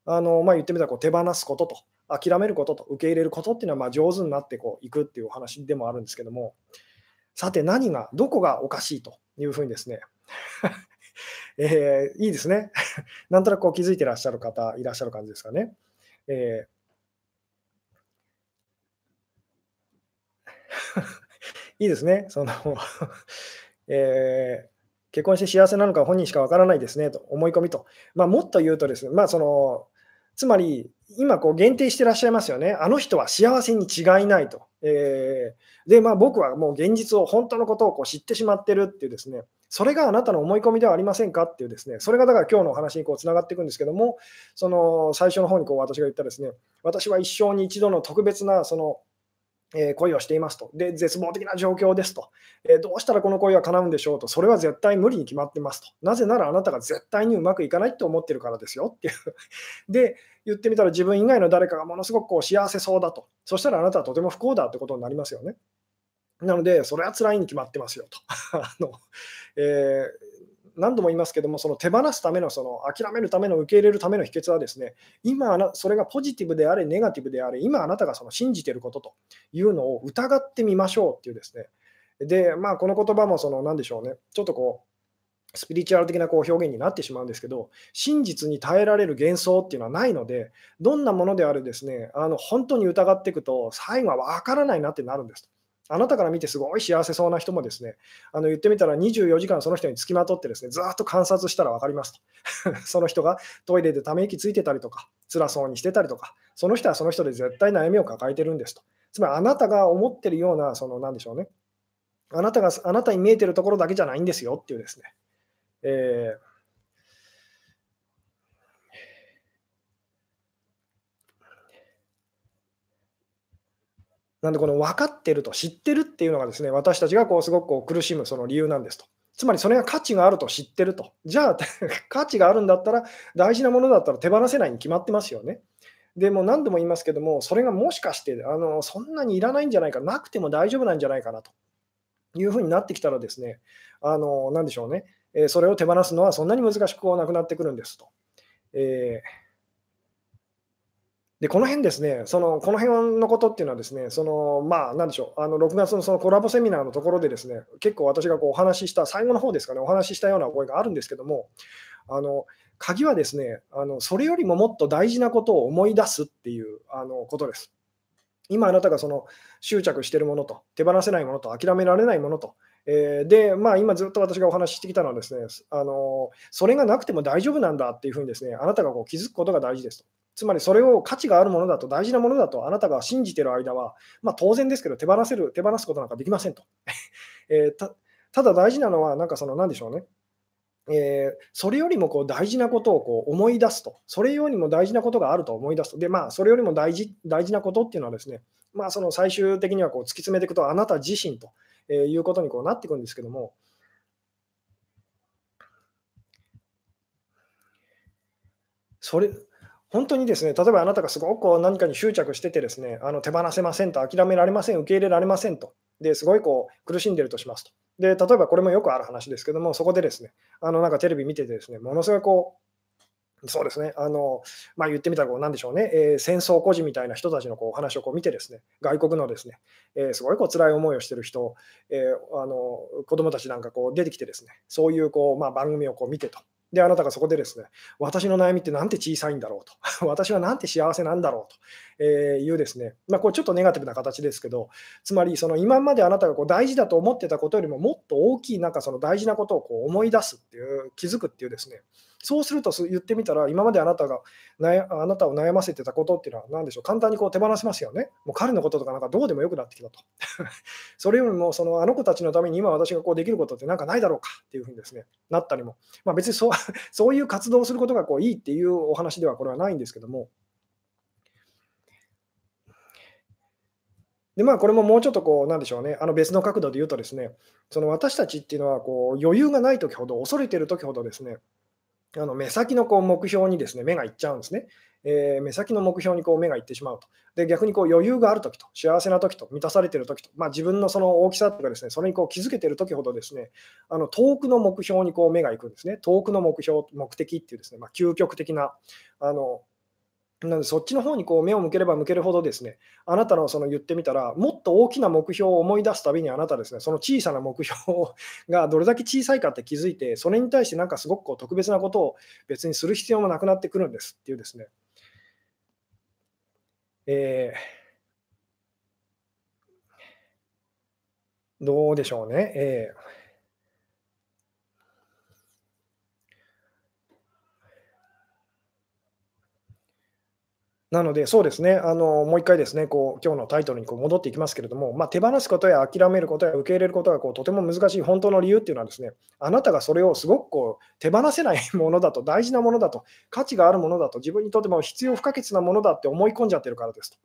あの、まあ、言ってみたらこう手放すことと、諦めることと、受け入れることっていうのはまあ上手になってこういくっていうお話でもあるんですけども、さて何が、どこがおかしいというふうにですねえー、いいですね。なんとなくこう気づいてらっしゃる方いらっしゃる感じですかね。えー、いいですね。その えー、結婚して幸せなのか本人しかわからないですねと思い込みと。まあ、もっと言うとですね、まあ、そのつまり今こう限定してらっしゃいますよね。あの人は幸せに違いないと。えー、で、まあ、僕はもう現実を本当のことをこう知ってしまってるっていうですね、それがあなたの思い込みではありませんかっていうですね、それがだから今日のお話にこうつながっていくんですけども、その最初の方にこう私が言ったですね、私は一生に一度の特別なそのえ恋をしていますと。で、絶望的な状況ですと、えどうしたらこの恋は叶うんでしょうと。それは絶対無理に決まってますと。なぜならあなたが絶対にうまくいかないと思ってるからですよっていう。で、言ってみたら自分以外の誰かがものすごくこう幸せそうだと。そしたらあなたはとても不幸だってことになりますよね。なので、それは辛いに決まってますよと。あのえー何度も言いますけども、その手放すための、その諦めるための、受け入れるための秘訣はですね、今、それがポジティブであれ、ネガティブであれ、今あなたがその信じていることというのを疑ってみましょうっていうですね、で、まあ、この言葉もその何でしょうね、ちょっとこう、スピリチュアル的なこう表現になってしまうんですけど、真実に耐えられる幻想っていうのはないので、どんなものであるですね、あの本当に疑っていくと、最後は分からないなってなるんです。あなたから見てすごい幸せそうな人もですね、あの言ってみたら24時間その人につきまとってですね、ずっと観察したら分かりますと。その人がトイレでため息ついてたりとか、辛そうにしてたりとか、その人はその人で絶対悩みを抱えてるんですと。つまりあなたが思ってるような、その何でしょうね、あなたがあなたに見えてるところだけじゃないんですよっていうですね。えーなんでこの分かってると知ってるっていうのがですね私たちがこうすごくこう苦しむその理由なんですと。つまりそれが価値があると知ってると。じゃあ 価値があるんだったら大事なものだったら手放せないに決まってますよね。でも何度も言いますけども、それがもしかしてあのそんなにいらないんじゃないか、なくても大丈夫なんじゃないかなというふうになってきたらですね、あの何でしょうね、えそれを手放すのはそんなに難しくなくなってくるんですと。えーで、この辺ですね、そのこの辺のことっていうのはですね、そのまあ、なんでしょう、あの6月のそのコラボセミナーのところでですね、結構私がこうお話しした、最後の方ですかね、お話ししたような声があるんですけども、あの鍵はですねあの、それよりももっと大事なことを思い出すっていうあのことです。今あなたがその執着しているものと、手放せないものと、諦められないものと、え、で、まあ、今ずっと私がお話ししてきたのはですね、あのそれがなくても大丈夫なんだっていうふうにですね、あなたがこう気づくことが大事ですと。つまりそれを価値があるものだと、大事なものだと、あなたが信じている間は、まあ、当然ですけど、手放せる、手放すことなんかできませんと。えー、たただ大事なのは、なんかその、なんでしょうね。えー、それよりもこう大事なことをこう思い出すと、それよりも大事なことがあると思い出すと、でまあ、それよりも大事大事なことっていうのはですね、まあ、その最終的にはこう突き詰めていくと、あなた自身とえいうことにこうなっていくんですけども、それ本当にですね、例えばあなたがすごくこう何かに執着しててですね、あの手放せませんと、諦められません、受け入れられませんと、ですごいこう苦しんでるとしますと。で、例えばこれもよくある話ですけども、そこでですね、あのなんかテレビ見ててですね、ものすごいこう、そうですね、あのまあ、言ってみたらこう、なんでしょうね、えー、戦争孤児みたいな人たちのこう話をこう見てですね、外国のですね、えー、すごいこう辛い思いをしてる人、えー、あの子供たちなんかこう出てきてですね、そういうこう、まあ、番組をこう見てと。で、あなたがそこでですね、私の悩みってなんて小さいんだろうと、私はなんて幸せなんだろうというですね、まあ、これちょっとネガティブな形ですけど、つまりその今まであなたがこう大事だと思ってたことよりももっと大きいなんかその大事なことをこう思い出すっていう、気づくっていうですね、そうすると言ってみたら、今まであなたがあなたを悩ませてたことっていうのは何でしょう、簡単にこう手放せますよね。もう彼のこととかなんかどうでもよくなってきたと。それよりもそのあの子たちのために今私がこうできることってなんかないだろうかっていうふうにですね、なったりも、まあ、別にそう そういう活動をすることがこういいっていうお話ではこれはないんですけども、でまあ、これももうちょっとこう、なんでしょうね、あの別の角度で言うとですね、その私たちっていうのはこう余裕がないときほど、恐れてるときほどですね、あの目先のこう目標にですね目がいっちゃうんですね。えー、目先の目標にこう目がいってしまうと。で逆にこう余裕があるときと、幸せなときと、満たされているときと、まあ、自分のその大きさとかですね、それにこう気づけているときほどですね、あの遠くの目標にこう目がいくんですね。遠くの目標、目的っていうですね、まあ、究極的なあのなので、そっちの方にこう目を向ければ向けるほどですね、あなたのその言ってみたら、もっと大きな目標を思い出すたびにあなたですね、その小さな目標がどれだけ小さいかって気づいて、それに対してなんかすごくこう特別なことを別にする必要もなくなってくるんですっていうですね。えー、どうでしょうね。えーなので、そうですね、あのもう一回ですね、こう今日のタイトルにこう戻っていきますけれども、まあ、手放すことや諦めることや受け入れることがこうとても難しい本当の理由っていうのはですね、あなたがそれをすごくこう手放せないものだと、大事なものだと、価値があるものだと、自分にとっても必要不可欠なものだって思い込んじゃってるからですと。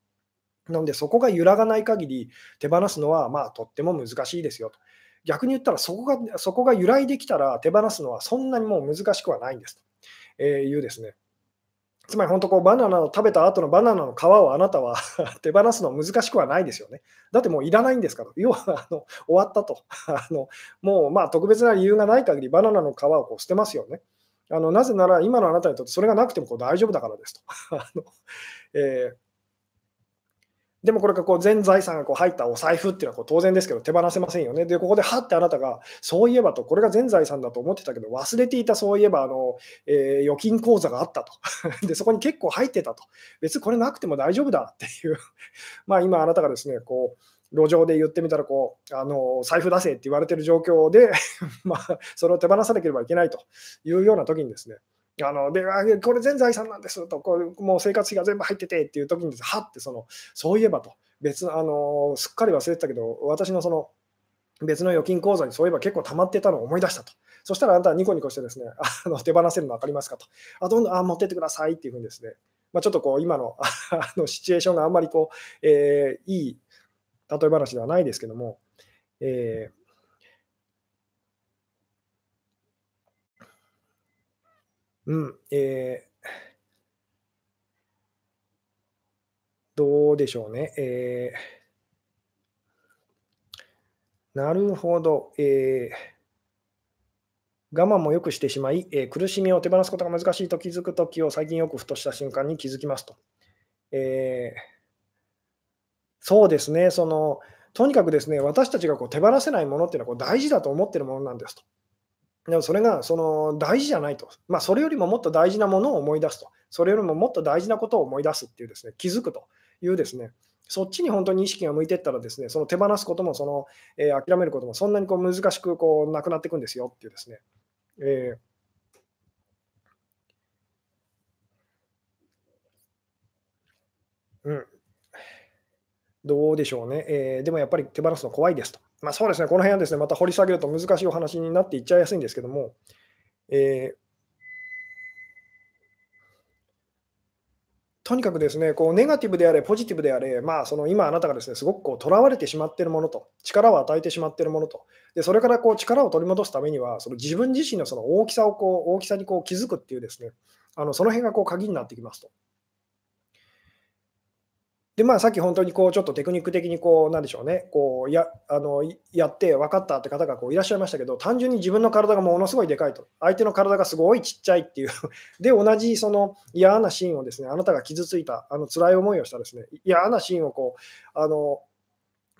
なので、そこが揺らがない限り、手放すのはまあとっても難しいですよと。逆に言ったらそこが、そこが揺らいできたら手放すのはそんなにもう難しくはないんですというですね。つまり本当こうバナナを食べた後のバナナの皮をあなたは 手放すのは難しくはないですよね。だってもういらないんですから。要はあの終わったと。あのもうまあ特別な理由がない限りバナナの皮をこう捨てますよね。あのなぜなら今のあなたにとってそれがなくてもこう大丈夫だからですと。あのえーでもこれがこう全財産がこう入ったお財布っていうのはこう当然ですけど手放せませんよね。で、ここではってあなたが、そういえばと、これが全財産だと思ってたけど、忘れていたそういえばあの、えー、預金口座があったと。で、そこに結構入ってたと。別にこれなくても大丈夫だっていう。まあ今あなたがですね、こう、路上で言ってみたらこう、あの財布出せって言われてる状況で まあ、それを手放さなければいけないというような時にですね、あのでこれ全財産なんですとこう、もう生活費が全部入っててっていう時に、はってその、そういえばと、別あの、すっかり忘れてたけど、私のその別の預金口座にそういえば結構溜まってたのを思い出したと。そしたらあなたはニコニコしてですね、あの手放せるの分かりますかと。あ、どんどんあ持ってってくださいっていうふうにですね、まあ、ちょっとこう今の あのシチュエーションがあんまりこう、えー、いい例え話ではないですけども、えーうん、えー、どうでしょうね。えー、なるほど。えー、我慢もよくしてしまい、えー、苦しみを手放すことが難しいと気づくときを最近よくふとした瞬間に気づきますと。えー、そうですね、そのとにかくですね、私たちがこう手放せないものっていうのはこう大事だと思っているものなんですと。でもそれがその大事じゃないと、まあ、それよりももっと大事なものを思い出すと、それよりももっと大事なことを思い出すっていうですね、気づくというですね、そっちに本当に意識が向いていったらですね、その手放すこともその、えー、諦めることもそんなにこう難しくこうなくなっていくんですよっていうですね。えー。うん、どうでしょうね、えー、でもやっぱり手放すの怖いですと。まあ、そうですね、この辺はですね、また掘り下げると難しいお話になっていっちゃいやすいんですけども、えー、とにかくですね、こうネガティブであれ、ポジティブであれ、まあ、その今あなたがですね、すごくこう囚われてしまっているものと、力を与えてしまっているものと、でそれからこう力を取り戻すためには、その自分自身のその大きさをこう大きさにこう気づくっていうですね、あのその辺がこう鍵になってきますと。で、まあ、さっき本当にこうちょっとテクニック的にこう、なんでしょうね、こうやあのやって分かったって方がこういらっしゃいましたけど、単純に自分の体がものすごいでかいと、相手の体がすごいちっちゃいっていう で、同じその嫌なシーンをですね、あなたが傷ついた、あの辛い思いをしたですね、嫌なシーンをこう、あの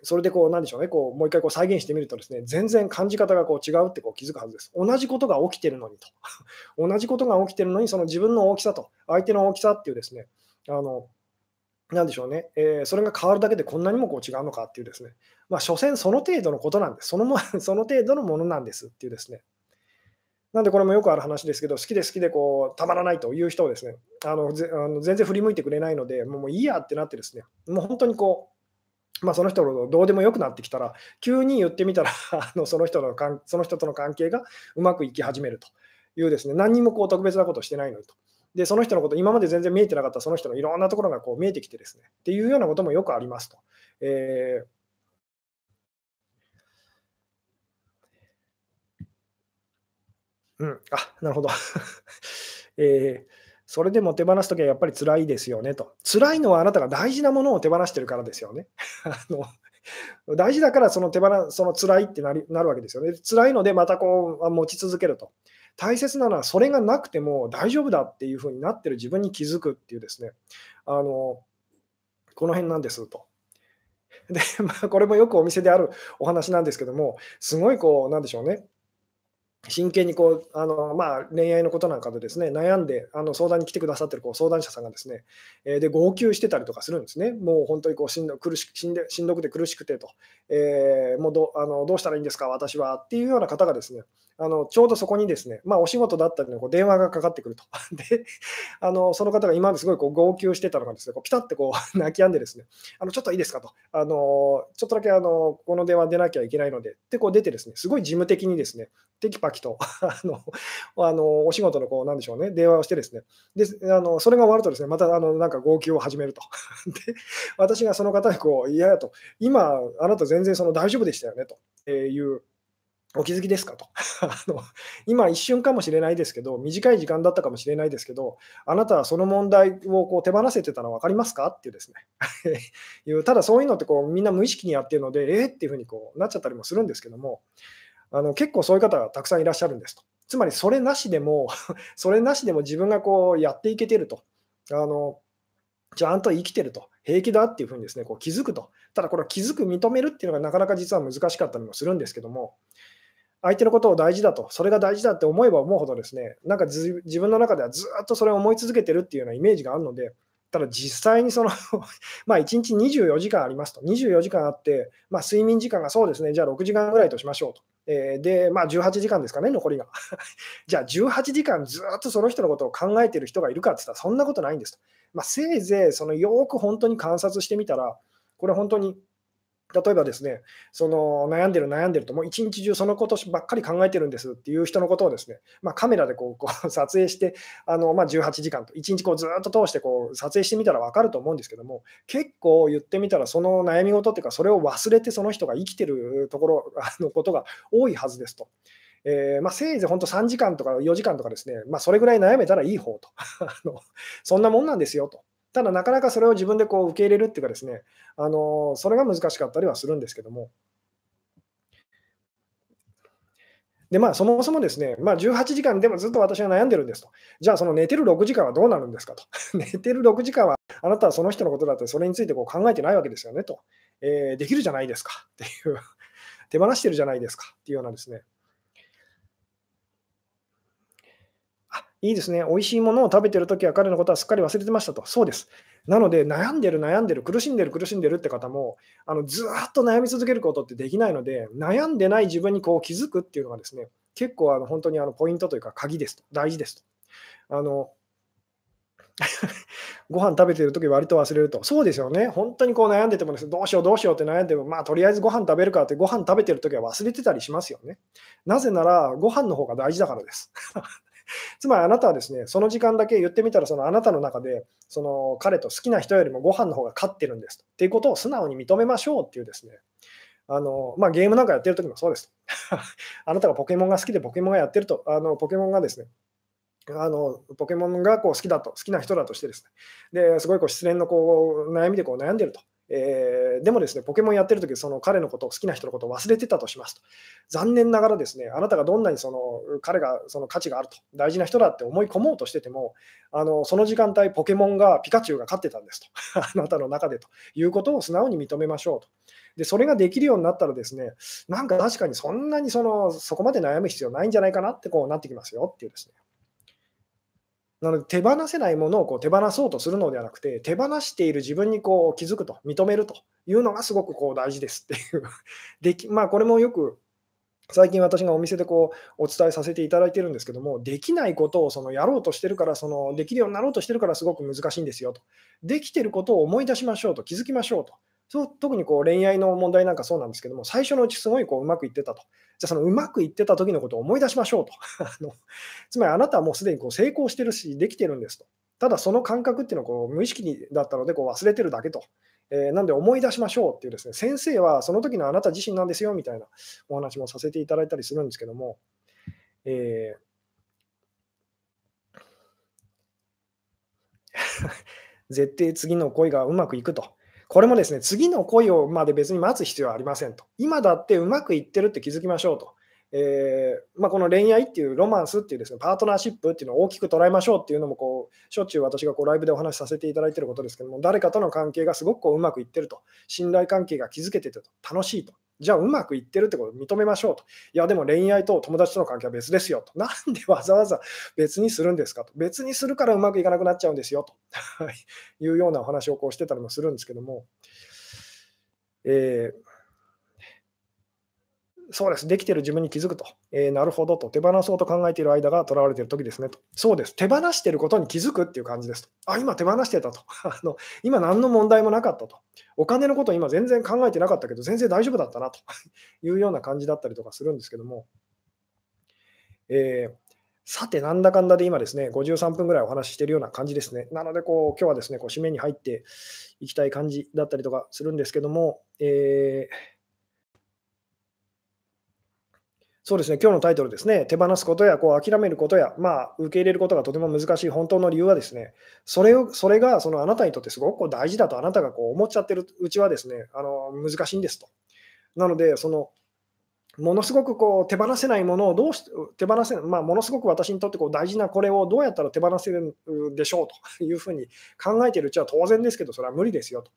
それでこう、なんでしょうね、こうもう一回こう再現してみるとですね、全然感じ方がこう違うってこう気づくはずです。同じことが起きてるのにと。同じことが起きてるのに、その自分の大きさと、相手の大きさっていうですね、あのなんでしょうね、えー、それが変わるだけでこんなにもこう違うのかっていうですね、まあ、所詮その程度のことなんです、その その程度のものなんですっていうですね。なんでこれもよくある話ですけど、好きで好きでこうたまらないという人をですね、あのぜあの全然振り向いてくれないので、もういいやってなってですね、もう本当にこう、まあ、その人のどうでもよくなってきたら、急に言ってみたら あのその人のかん、その人との関係がうまくいき始めるというですね、何にもこう特別なことしてないのにと。で、その人のこと、今まで全然見えてなかったその人のいろんなところがこう見えてきてですね、っていうようなこともよくありますと。えーうん、あなるほど。えー、それでも手放すときはやっぱり辛いですよねと。辛いのはあなたが大事なものを手放してるからですよね。あの大事だからその手放その辛いってなりなるわけですよね。辛いのでまたこう持ち続けると。大切なのはそれがなくても大丈夫だっていうふうになってる自分に気づくっていうですね、あのこの辺なんですと。で、まあ、これもよくお店であるお話なんですけども、すごいこう、なんでしょうね、真剣にこうあの、まあ、恋愛のことなんかでですね悩んであの相談に来てくださってるこう相談者さんがですね、えー、で号泣してたりとかするんですね、もう本当にこうしんど苦しんでしんどくて苦しくてと、えー、もうどあのどうしたらいいんですか、私はっていうような方がですねあのちょうどそこにですね、まあ、お仕事だったりのこう電話がかかってくると。で、あのその方が今まですごいこう号泣してたのがですね、こうピタッてこう 泣き止んでですね、あのちょっといいですかと、あのちょっとだけあのこの電話出なきゃいけないので、でこう出てですね、すごい事務的にですね、テキパキと あのあのお仕事のこうなんでしょうね、電話をしてですね、であのそれが終わるとですね、またあのなんか号泣を始めると。で、私がその方にこう、いややと、今、あなた全然その大丈夫でしたよねというお気づきですか？とあの。今、一瞬かもしれないですけど、短い時間だったかもしれないですけど、あなたはその問題をこう手放せてたの分かりますか？っていうですね いうただそういうのってこうみんな無意識にやってるので、えー、っていうふうにこうなっちゃったりもするんですけども、あの結構そういう方がたくさんいらっしゃるんですと。つまり、それなしでも それなしでも自分がこうやっていけてると。あのちゃんと生きてると、平気だっていうふうにですね、こう気づくと。ただこれ気づく、認めるっていうのがなかなか実は難しかったりもするんですけども、相手のことを大事だと、それが大事だって思えば思うほどですね、なんか自分の中ではずっとそれを思い続けてるっていうようなイメージがあるので、ただ実際にその まあ1日24時間ありますと、24時間あって、まあ、睡眠時間がそうですね、じゃあ6時間ぐらいとしましょうと。えー、で、まあ、18時間ですかね、残りが。じゃあ18時間ずっとその人のことを考えてる人がいるかって言ったら、そんなことないんですと。まあ、せいぜいそのよく本当に観察してみたら、これ本当に例えばですね、その悩んでる悩んでると、もう一日中そのことばっかり考えてるんですっていう人のことをですね、まあ、カメラでこうこう 撮影して、あのまあ、18時間と、1日こうずっと通してこう撮影してみたら分かると思うんですけども、結構言ってみたら、その悩み事っていうか、それを忘れてその人が生きてるところ のことが多いはずですと。えー、まあ、せいぜい本当3時間とか4時間とかですね、まあ、それぐらい悩めたらいい方と あの、そんなもんなんですよと。ただ、なかなかそれを自分でこう受け入れるっていうかですね、あのそれが難しかったりはするんですけども。で、まあ、そもそもですね、まあ、18時間でもずっと私は悩んでるんですと。じゃあ、その寝てる6時間はどうなるんですかと。寝てる6時間は、あなたはその人のことだって、それについてこう考えてないわけですよねと。えー、できるじゃないですかっていう手放してるじゃないですかっていうようなですね、いいですね。美味しいものを食べてるときは彼のことはすっかり忘れてましたと。そうです。なので、悩んでる、悩んでる、苦しんでる、苦しんでるって方も、あのずっと悩み続けることってできないので、悩んでない自分にこう気づくっていうのがですね、結構あの本当にあのポイントというか、鍵ですと。大事ですと。あの ご飯食べてるとき割と忘れると。そうですよね。本当にこう悩んでてもです、ね、どうしようどうしようって悩んでも、まあとりあえずご飯食べるかってご飯食べてるときは忘れてたりしますよね。なぜならご飯の方が大事だからです。つまりあなたはですね、その時間だけ言ってみたら、そのあなたの中で、その彼と好きな人よりもご飯の方が勝ってるんですと。っていうことを素直に認めましょうっていうですね、あのまあ、ゲームなんかやってる時もそうです。あなたがポケモンが好きでポケモンがやってると、あのポケモンがですね、あのポケモンがこう好きだと、好きな人だとしてですね、ですごいこう失恋のこう悩みでこう悩んでると。えー、でもですね、ポケモンやってるとき、その彼のこと好きな人のことを忘れてたとしますと。残念ながらですね、あなたがどんなにその彼がその価値があると、大事な人だって思い込もうとしてても、あのその時間帯、ポケモンが、ピカチュウが勝ってたんですと。あなたの中でということを素直に認めましょうと。で、それができるようになったらですね、なんか確かにそんなにそのそこまで悩む必要ないんじゃないかなってこうなってきますよっていうですね。なので手放せないものをこう手放そうとするのではなくて、手放している自分にこう気づくと、認めるというのがすごくこう大事ですっていう でき、まあ、これもよく最近私がお店でこうお伝えさせていただいてるんですけども、できないことをそのやろうとしてるから、そのできるようになろうとしてるからすごく難しいんですよと。できてることを思い出しましょうと、気づきましょうと。そう特にこう恋愛の問題なんかそうなんですけども、最初のうちすごいこううまくいってたと。じゃあそのうまくいってた時のことを思い出しましょうと。あのつまりあなたはもうすでにこう成功してるし、できてるんですと。ただその感覚っていうのはこう無意識にだったのでこう忘れてるだけと。えー、なんで思い出しましょうっていうですね、先生はその時のあなた自身なんですよみたいなお話もさせていただいたりするんですけども、えー 絶対次の恋がうまくいくと。これもですね、次の恋をまで別に待つ必要はありませんと。今だってうまくいってるって気づきましょうと。えー、まあ、この恋愛っていうロマンスっていうですね、パートナーシップっていうのを大きく捉えましょうっていうのもこう、しょっちゅう私がこうライブでお話しさせていただいてることですけども、誰かとの関係がすごくこううまくいってると、信頼関係が築けててと、楽しいと。じゃあうまくいってるってことを認めましょうと。いや、でも恋愛と友達との関係は別ですよと。なんでわざわざ別にするんですかと。別にするからうまくいかなくなっちゃうんですよと いうようなお話をこうしてたりもするんですけども、えー、そうです、できてる自分に気づくと、えー、なるほどと、手放そうと考えている間がとらわれている時ですねと。そうです、手放していることに気づくっていう感じですと。あ、今手放してたと。あの今何の問題もなかったと。お金のこと今全然考えてなかったけど、全然大丈夫だったなと いうような感じだったりとかするんですけども、えー、さて、なんだかんだで今ですね、53分ぐらいお話ししているような感じですね。なので、こう今日はですね、こう締めに入っていきたい感じだったりとかするんですけども、えー、そうですね、今日のタイトルですね、手放すことやこう諦めることや、まあ、受け入れることがとても難しい本当の理由はですね、それをそれがそのあなたにとってすごく大事だとあなたがこう思っちゃってるうちはですね、あの難しいんですと。なので、そのものすごくこう手放せないものをどうし手放せ、まあ、ものすごく私にとってこう大事なこれをどうやったら手放せるでしょうというふうに考えているうちは当然ですけど、それは無理ですよと。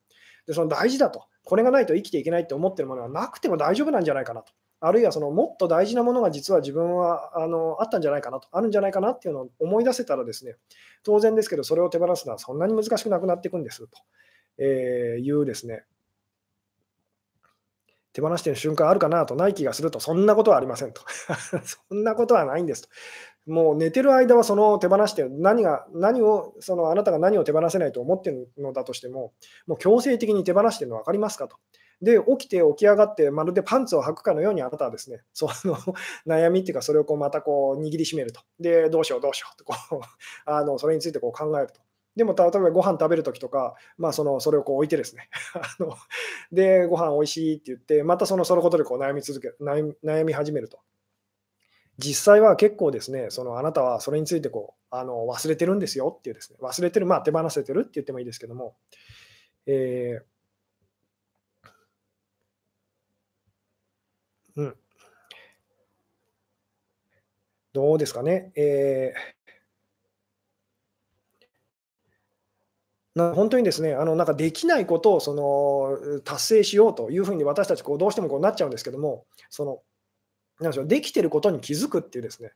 で、その大事だと、これがないと生きていけないって思ってるものはなくても大丈夫なんじゃないかなと。あるいはそのもっと大事なものが実は自分はあのあったんじゃないかなと、あるんじゃないかなっていうのを思い出せたらですね、当然ですけど、それを手放すのはそんなに難しくなくなっていくんですと、えーいうですね、手放している瞬間あるかなと、ない気がすると、そんなことはありませんと。そんなことはないんですと。もう寝てる間はその手放して何が、何を、そのあなたが何を手放せないと思ってるのだとしても、もう強制的に手放してるの分かりますかと。で、起きて起き上がって、まるでパンツを履くかのようにあなたはですね、その悩みっていうか、それをこうまたこう握りしめると。で、どうしようどうしようとこう あの、それについてこう考えると。でも、例えばご飯食べるときとか、まあ、そのそれをこう置いてですね あの、で、ご飯おいしいって言って、またそのそのことでこう悩み続け悩み、悩み始めると。実際は結構ですね、そのあなたはそれについてこうあの忘れてるんですよっていうですね、忘れてる、まあ手放せてるって言ってもいいですけども、えー、うん。どうですかね？えーな本当にですね、あのなんかできないことをその達成しようというふうに私たちこうどうしてもこうなっちゃうんですけども、そのなんでしょうできてることに気づくっていうですね、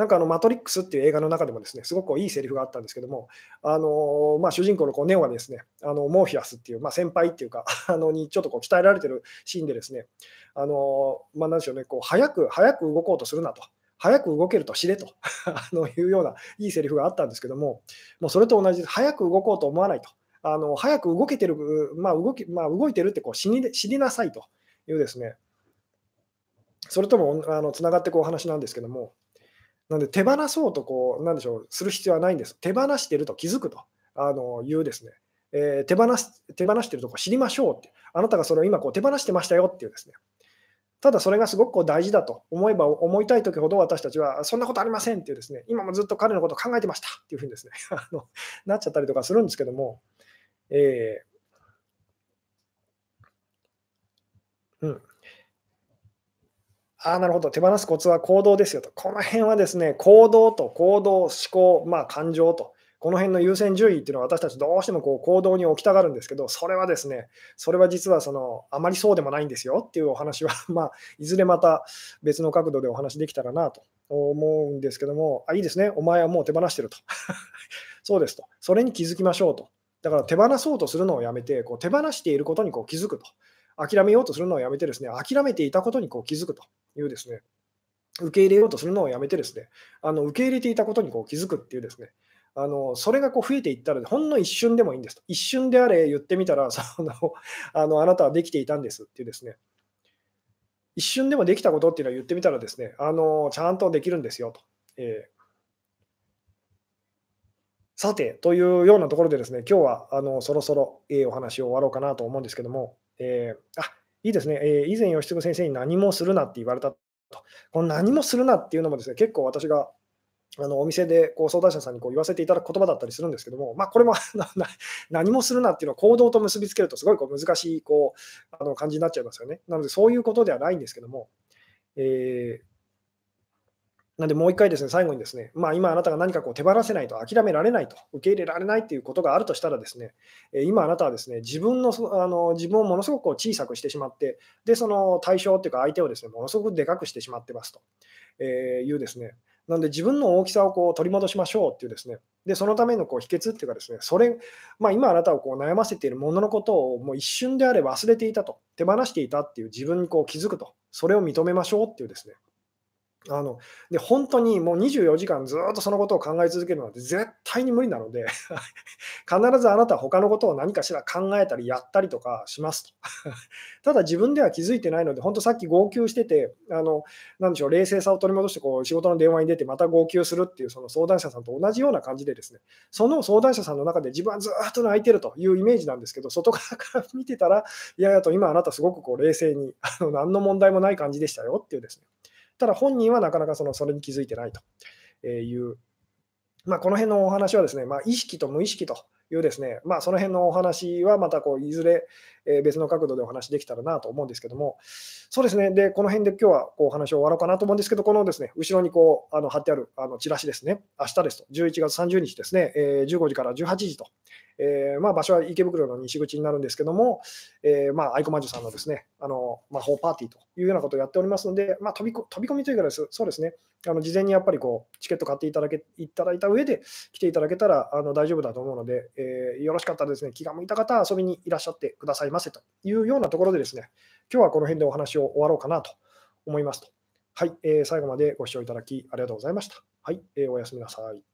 なんかあのマトリックスっていう映画の中でもですね、すごくいいセリフがあったんですけども、あのまあ、主人公のこうネオはですね、あのモーフィアスっていう、まあ、先輩っていうか、あのにちょっとこう鍛えられてるシーンでですね、あのまあ、なんでしょうね、こう早く早く動こうとするなと。早く動けると知れと あのいうようないいセリフがあったんですけども、もうそれと同じで、早く動こうと思わないと、あの早く動けてる、まあ動きまあ、動いてるってこう知り知りなさいというですね、それともあのつながってこう話なんですけども、なので手放そうとこう、なんでしょう、する必要はないんです。手放してると気づくとあのいうですね、えー、手放す手放してるとこ知りましょうって、あなたがそれを今こう手放してましたよっていうですね、ただそれがすごくこう大事だと思えば思いたいときほど私たちはそんなことありませんっていうですね、今もずっと彼のことを考えてましたっていうふうにですね。あのなっちゃったりとかするんですけども、えー、うん。ああ、なるほど。手放すコツは行動ですよと。この辺はですね、行動と行動、思考、まあ感情とこの辺の優先順位っていうのは私たちどうしてもこう行動に置きたがるんですけど、それはですね、それは実はそのあまりそうでもないんですよっていうお話は、まあ、いずれまた別の角度でお話できたらなと思うんですけども、あいいですね、お前はもう手放してると。そうですと。それに気づきましょうと。だから手放そうとするのをやめて、こう手放していることにこう気づくと。諦めようとするのをやめてですね、諦めていたことにこう気づくというですね、受け入れようとするのをやめてですね、あの受け入れていたことにこう気づくっていうですね、あのそれがこう増えていったら、ほんの一瞬でもいいんですと。一瞬であれ言ってみたら、そのあのあなたはできていたんですっていうですね、一瞬でもできたことっていうのは言ってみたらですね、あのちゃんとできるんですよと。えーさて、というようなところでですね、今日はあのそろそろ、えー、お話を終わろうかなと思うんですけども、えー、あいいですね、えー、以前、吉嗣先生に何もするなって言われたと。この何もするなっていうのもですね、結構私があのお店でこう相談者さんにこう言わせていただく言葉だったりするんですけども、まあ、これも何もするなっていうのは行動と結びつけるとすごいこう難しいこうあの感じになっちゃいますよね。なのでそういうことではないんですけども、えー、なんでもう一回ですね、最後にですね、まあ、今あなたが何かこう手放せないと、諦められないと、受け入れられないということがあるとしたらですね、今あなたはですね、自分のあの自分をものすごく小さくしてしまって、で、その対象っていうか相手をですね、ものすごくでかくしてしまってますとえーいうですね、なので自分の大きさをこう取り戻しましょうっていうですね、でそのためのこう秘訣っていうかですね、それ、まあ、今あなたをこう悩ませているもののことをもう一瞬であれ忘れていたと、手放していたっていう自分にこう気づくと、それを認めましょうっていうですね、あので本当にもう24時間ずっとそのことを考え続けるのて絶対に無理なので 必ずあなたは他のことを何かしら考えたりやったりとかしますと ただ自分では気づいてないので、本当さっき号泣してて、あのなでしょう冷静さを取り戻してこう仕事の電話に出てまた号泣するっていうその相談者さんと同じような感じでですね、その相談者さんの中で自分はずっと泣いてるというイメージなんですけど、外側から見てたら、いやいやと今あなたすごくこう冷静にあの何の問題もない感じでしたよっていうですね。ただ本人はなかなかそのそれに気づいてないという、まあ、この辺のお話はですね、まあ、意識と無意識というですね、まあ、その辺のお話はまたこういずれ別の角度でお話できたらなと思うんですけども、そうですね、でこの辺で今日はこうお話を終わろうかなと思うんですけど、このですね後ろにこうあの貼ってあるあのチラシですね、明日ですと、11月30日ですね、え15時から18時と、えー、まあ、場所は池袋の西口になるんですけども、えー、まあ、アイコマジュさんのですねあの魔法パーティーというようなことをやっておりますので、まあ、飛び飛び込みというかです、そうですね、あの事前にやっぱりこうチケット買っていただけいただいた上で来ていただけたらあの大丈夫だと思うので、えー、よろしかったらですね、気が向いた方は遊びにいらっしゃってくださいませというようなところでですね、今日はこの辺でお話を終わろうかなと思いますと。はい、えー、最後までご視聴いただきありがとうございました。はい、えー、おやすみなさい。